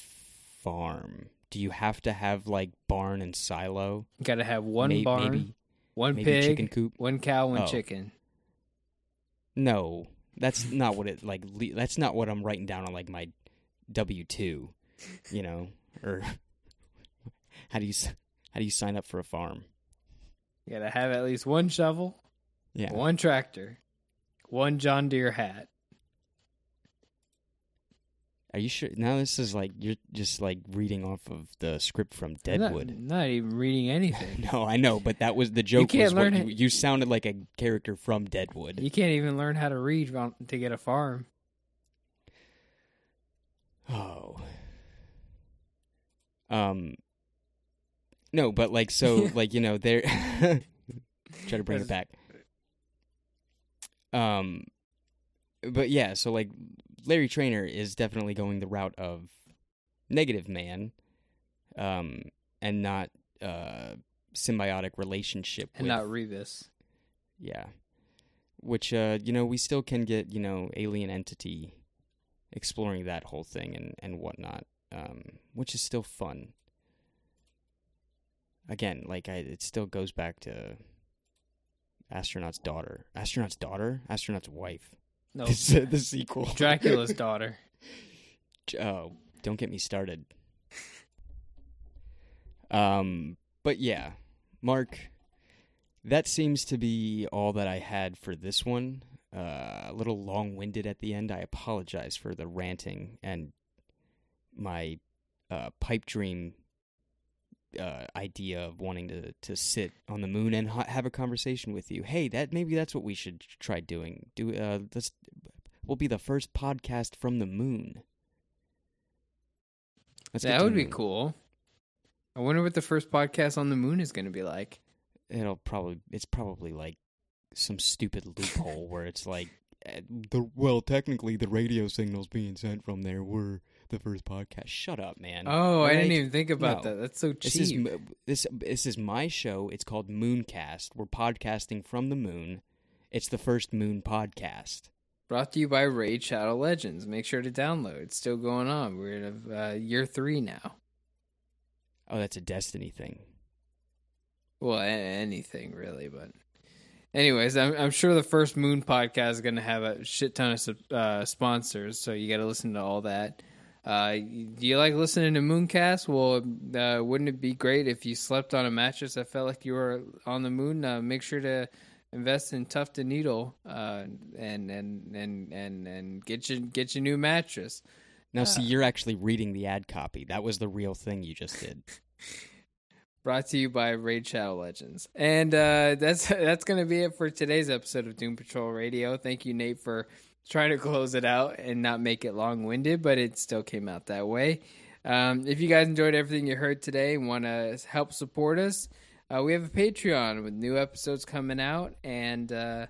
farm? Do you have to have like barn and silo? You got to have one May- barn, maybe one maybe pig, chicken coop? one cow, one Oh. chicken. No, that's not what it like. Le- that's not what I'm writing down on like my W two. You know, or how do you how do you sign up for a farm? You got to have at least one shovel, Yeah, one tractor, one John Deere hat. Are you sure? Now this is like you're just like reading off of the script from I'm not- Deadwood. Not, even reading anything. No, I know, but that was the joke. You can't was learn you, it. you sounded like a character from Deadwood. you can't even learn how to read to get a farm. Oh. Um. No, but like so, like you know, they're try to bring it back. Um, but yeah, so like Larry Trainor is definitely going the route of negative man, um, and not uh symbiotic relationship And with not Rebis. yeah, which uh you know we still can get you know alien entity exploring that whole thing and and whatnot, um, which is still fun. Again, like I, it still goes back to astronaut's daughter, astronaut's daughter, astronaut's wife. No, the, the sequel, Dracula's daughter. Oh, don't get me started. Um, but yeah, Mark, that seems to be all that I had for this one. Uh, a little long-winded at the end. I apologize for the ranting and my uh, pipe dream uh, idea of wanting to to sit on the moon and ha- have a conversation with you. Hey, that maybe that's what we should try doing. Do uh, let's we'll be the first podcast from the moon. Let's that would be moon. cool. I wonder what the first podcast on the moon is going to be like. It'll probably it's probably like some stupid loophole where it's like eh, the well technically the radio signals being sent from there were the first podcast. Shut up, man. Oh, I didn't even think about No. that. That's so cheap. This is this this is my show. It's called Mooncast. We're podcasting from the moon. It's the first moon podcast. Brought to you by Raid Shadow Legends. Make sure to download. It's still going on. We're in uh, year three now. Oh, that's a Destiny thing. Well, a- anything really, but anyways, I'm I'm sure the first Moon podcast is going to have a shit ton of uh, sponsors, so you got to listen to all that. Uh, do you like listening to Mooncast? Well, uh, wouldn't it be great if you slept on a mattress that felt like you were on the moon? Uh, make sure to invest in Tuft and Needle, uh, and and and and and get your get your new mattress. Now, see, Ah. you're actually reading the ad copy. That was the real thing you just did. Brought to you by Raid Shadow Legends. And uh, that's that's going to be it for today's episode of Doom Patrol Radio. Thank you, Nate, for trying to close it out and not make it long winded, but it still came out that way. Um, if you guys enjoyed everything you heard today and want to help support us, uh, we have a Patreon with new episodes coming out, and uh,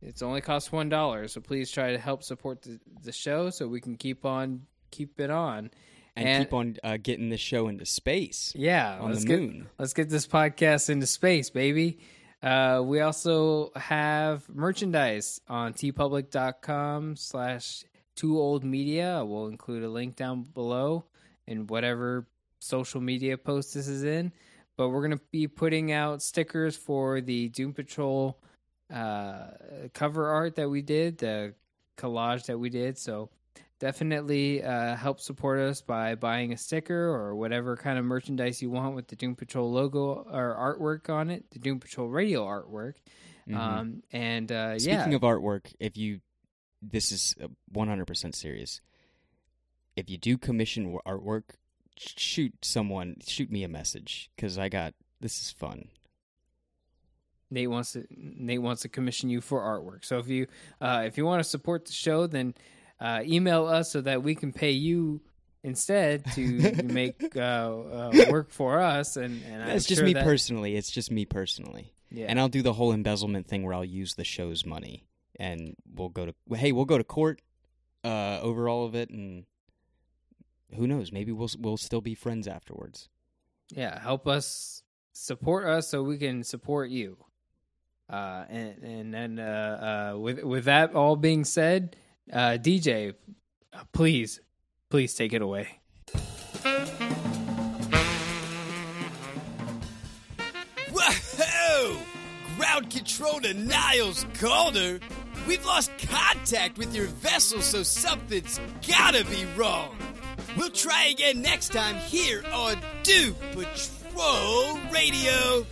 it's only cost one dollar. So please try to help support the, the show so we can keep on keep it on. And, And- keep on uh, getting this show into space Yeah, on let's the get- moon. Let's get this podcast into space, baby. Uh, we also have merchandise on teepublic.com slash two old media. We'll include a link down below in whatever social media post this is in. But we're going to be putting out stickers for the Doom Patrol uh, cover art that we did, the collage that we did. So definitely uh, help support us by buying a sticker or whatever kind of merchandise you want with the Doom Patrol logo or artwork on it, the Doom Patrol radio artwork. Mhm. Um, and uh, Speaking yeah, of artwork, if you, this is uh, 100% serious. If you do commission artwork, shoot someone, shoot me a message because I got this is fun. Nate wants to Nate wants to commission you for artwork. So if you uh, if you want to support the show, then uh, email us so that we can pay you instead to make uh, uh, work for us. And, and it's I'm just sure me that- personally. It's just me personally. Yeah. And I'll do the whole embezzlement thing where I'll use the show's money and we'll go to hey, we'll go to court uh, over all of it and who knows, maybe we'll we'll still be friends afterwards. yeah, help us support us so we can support you. Uh, and and then uh, uh, with with that all being said, uh, DJ, please, please take it away. Whoa! Ground control to Niles Calder. We've lost contact with your vessel, so something's gotta be wrong. We'll try again next time here on Do Patrol Radio.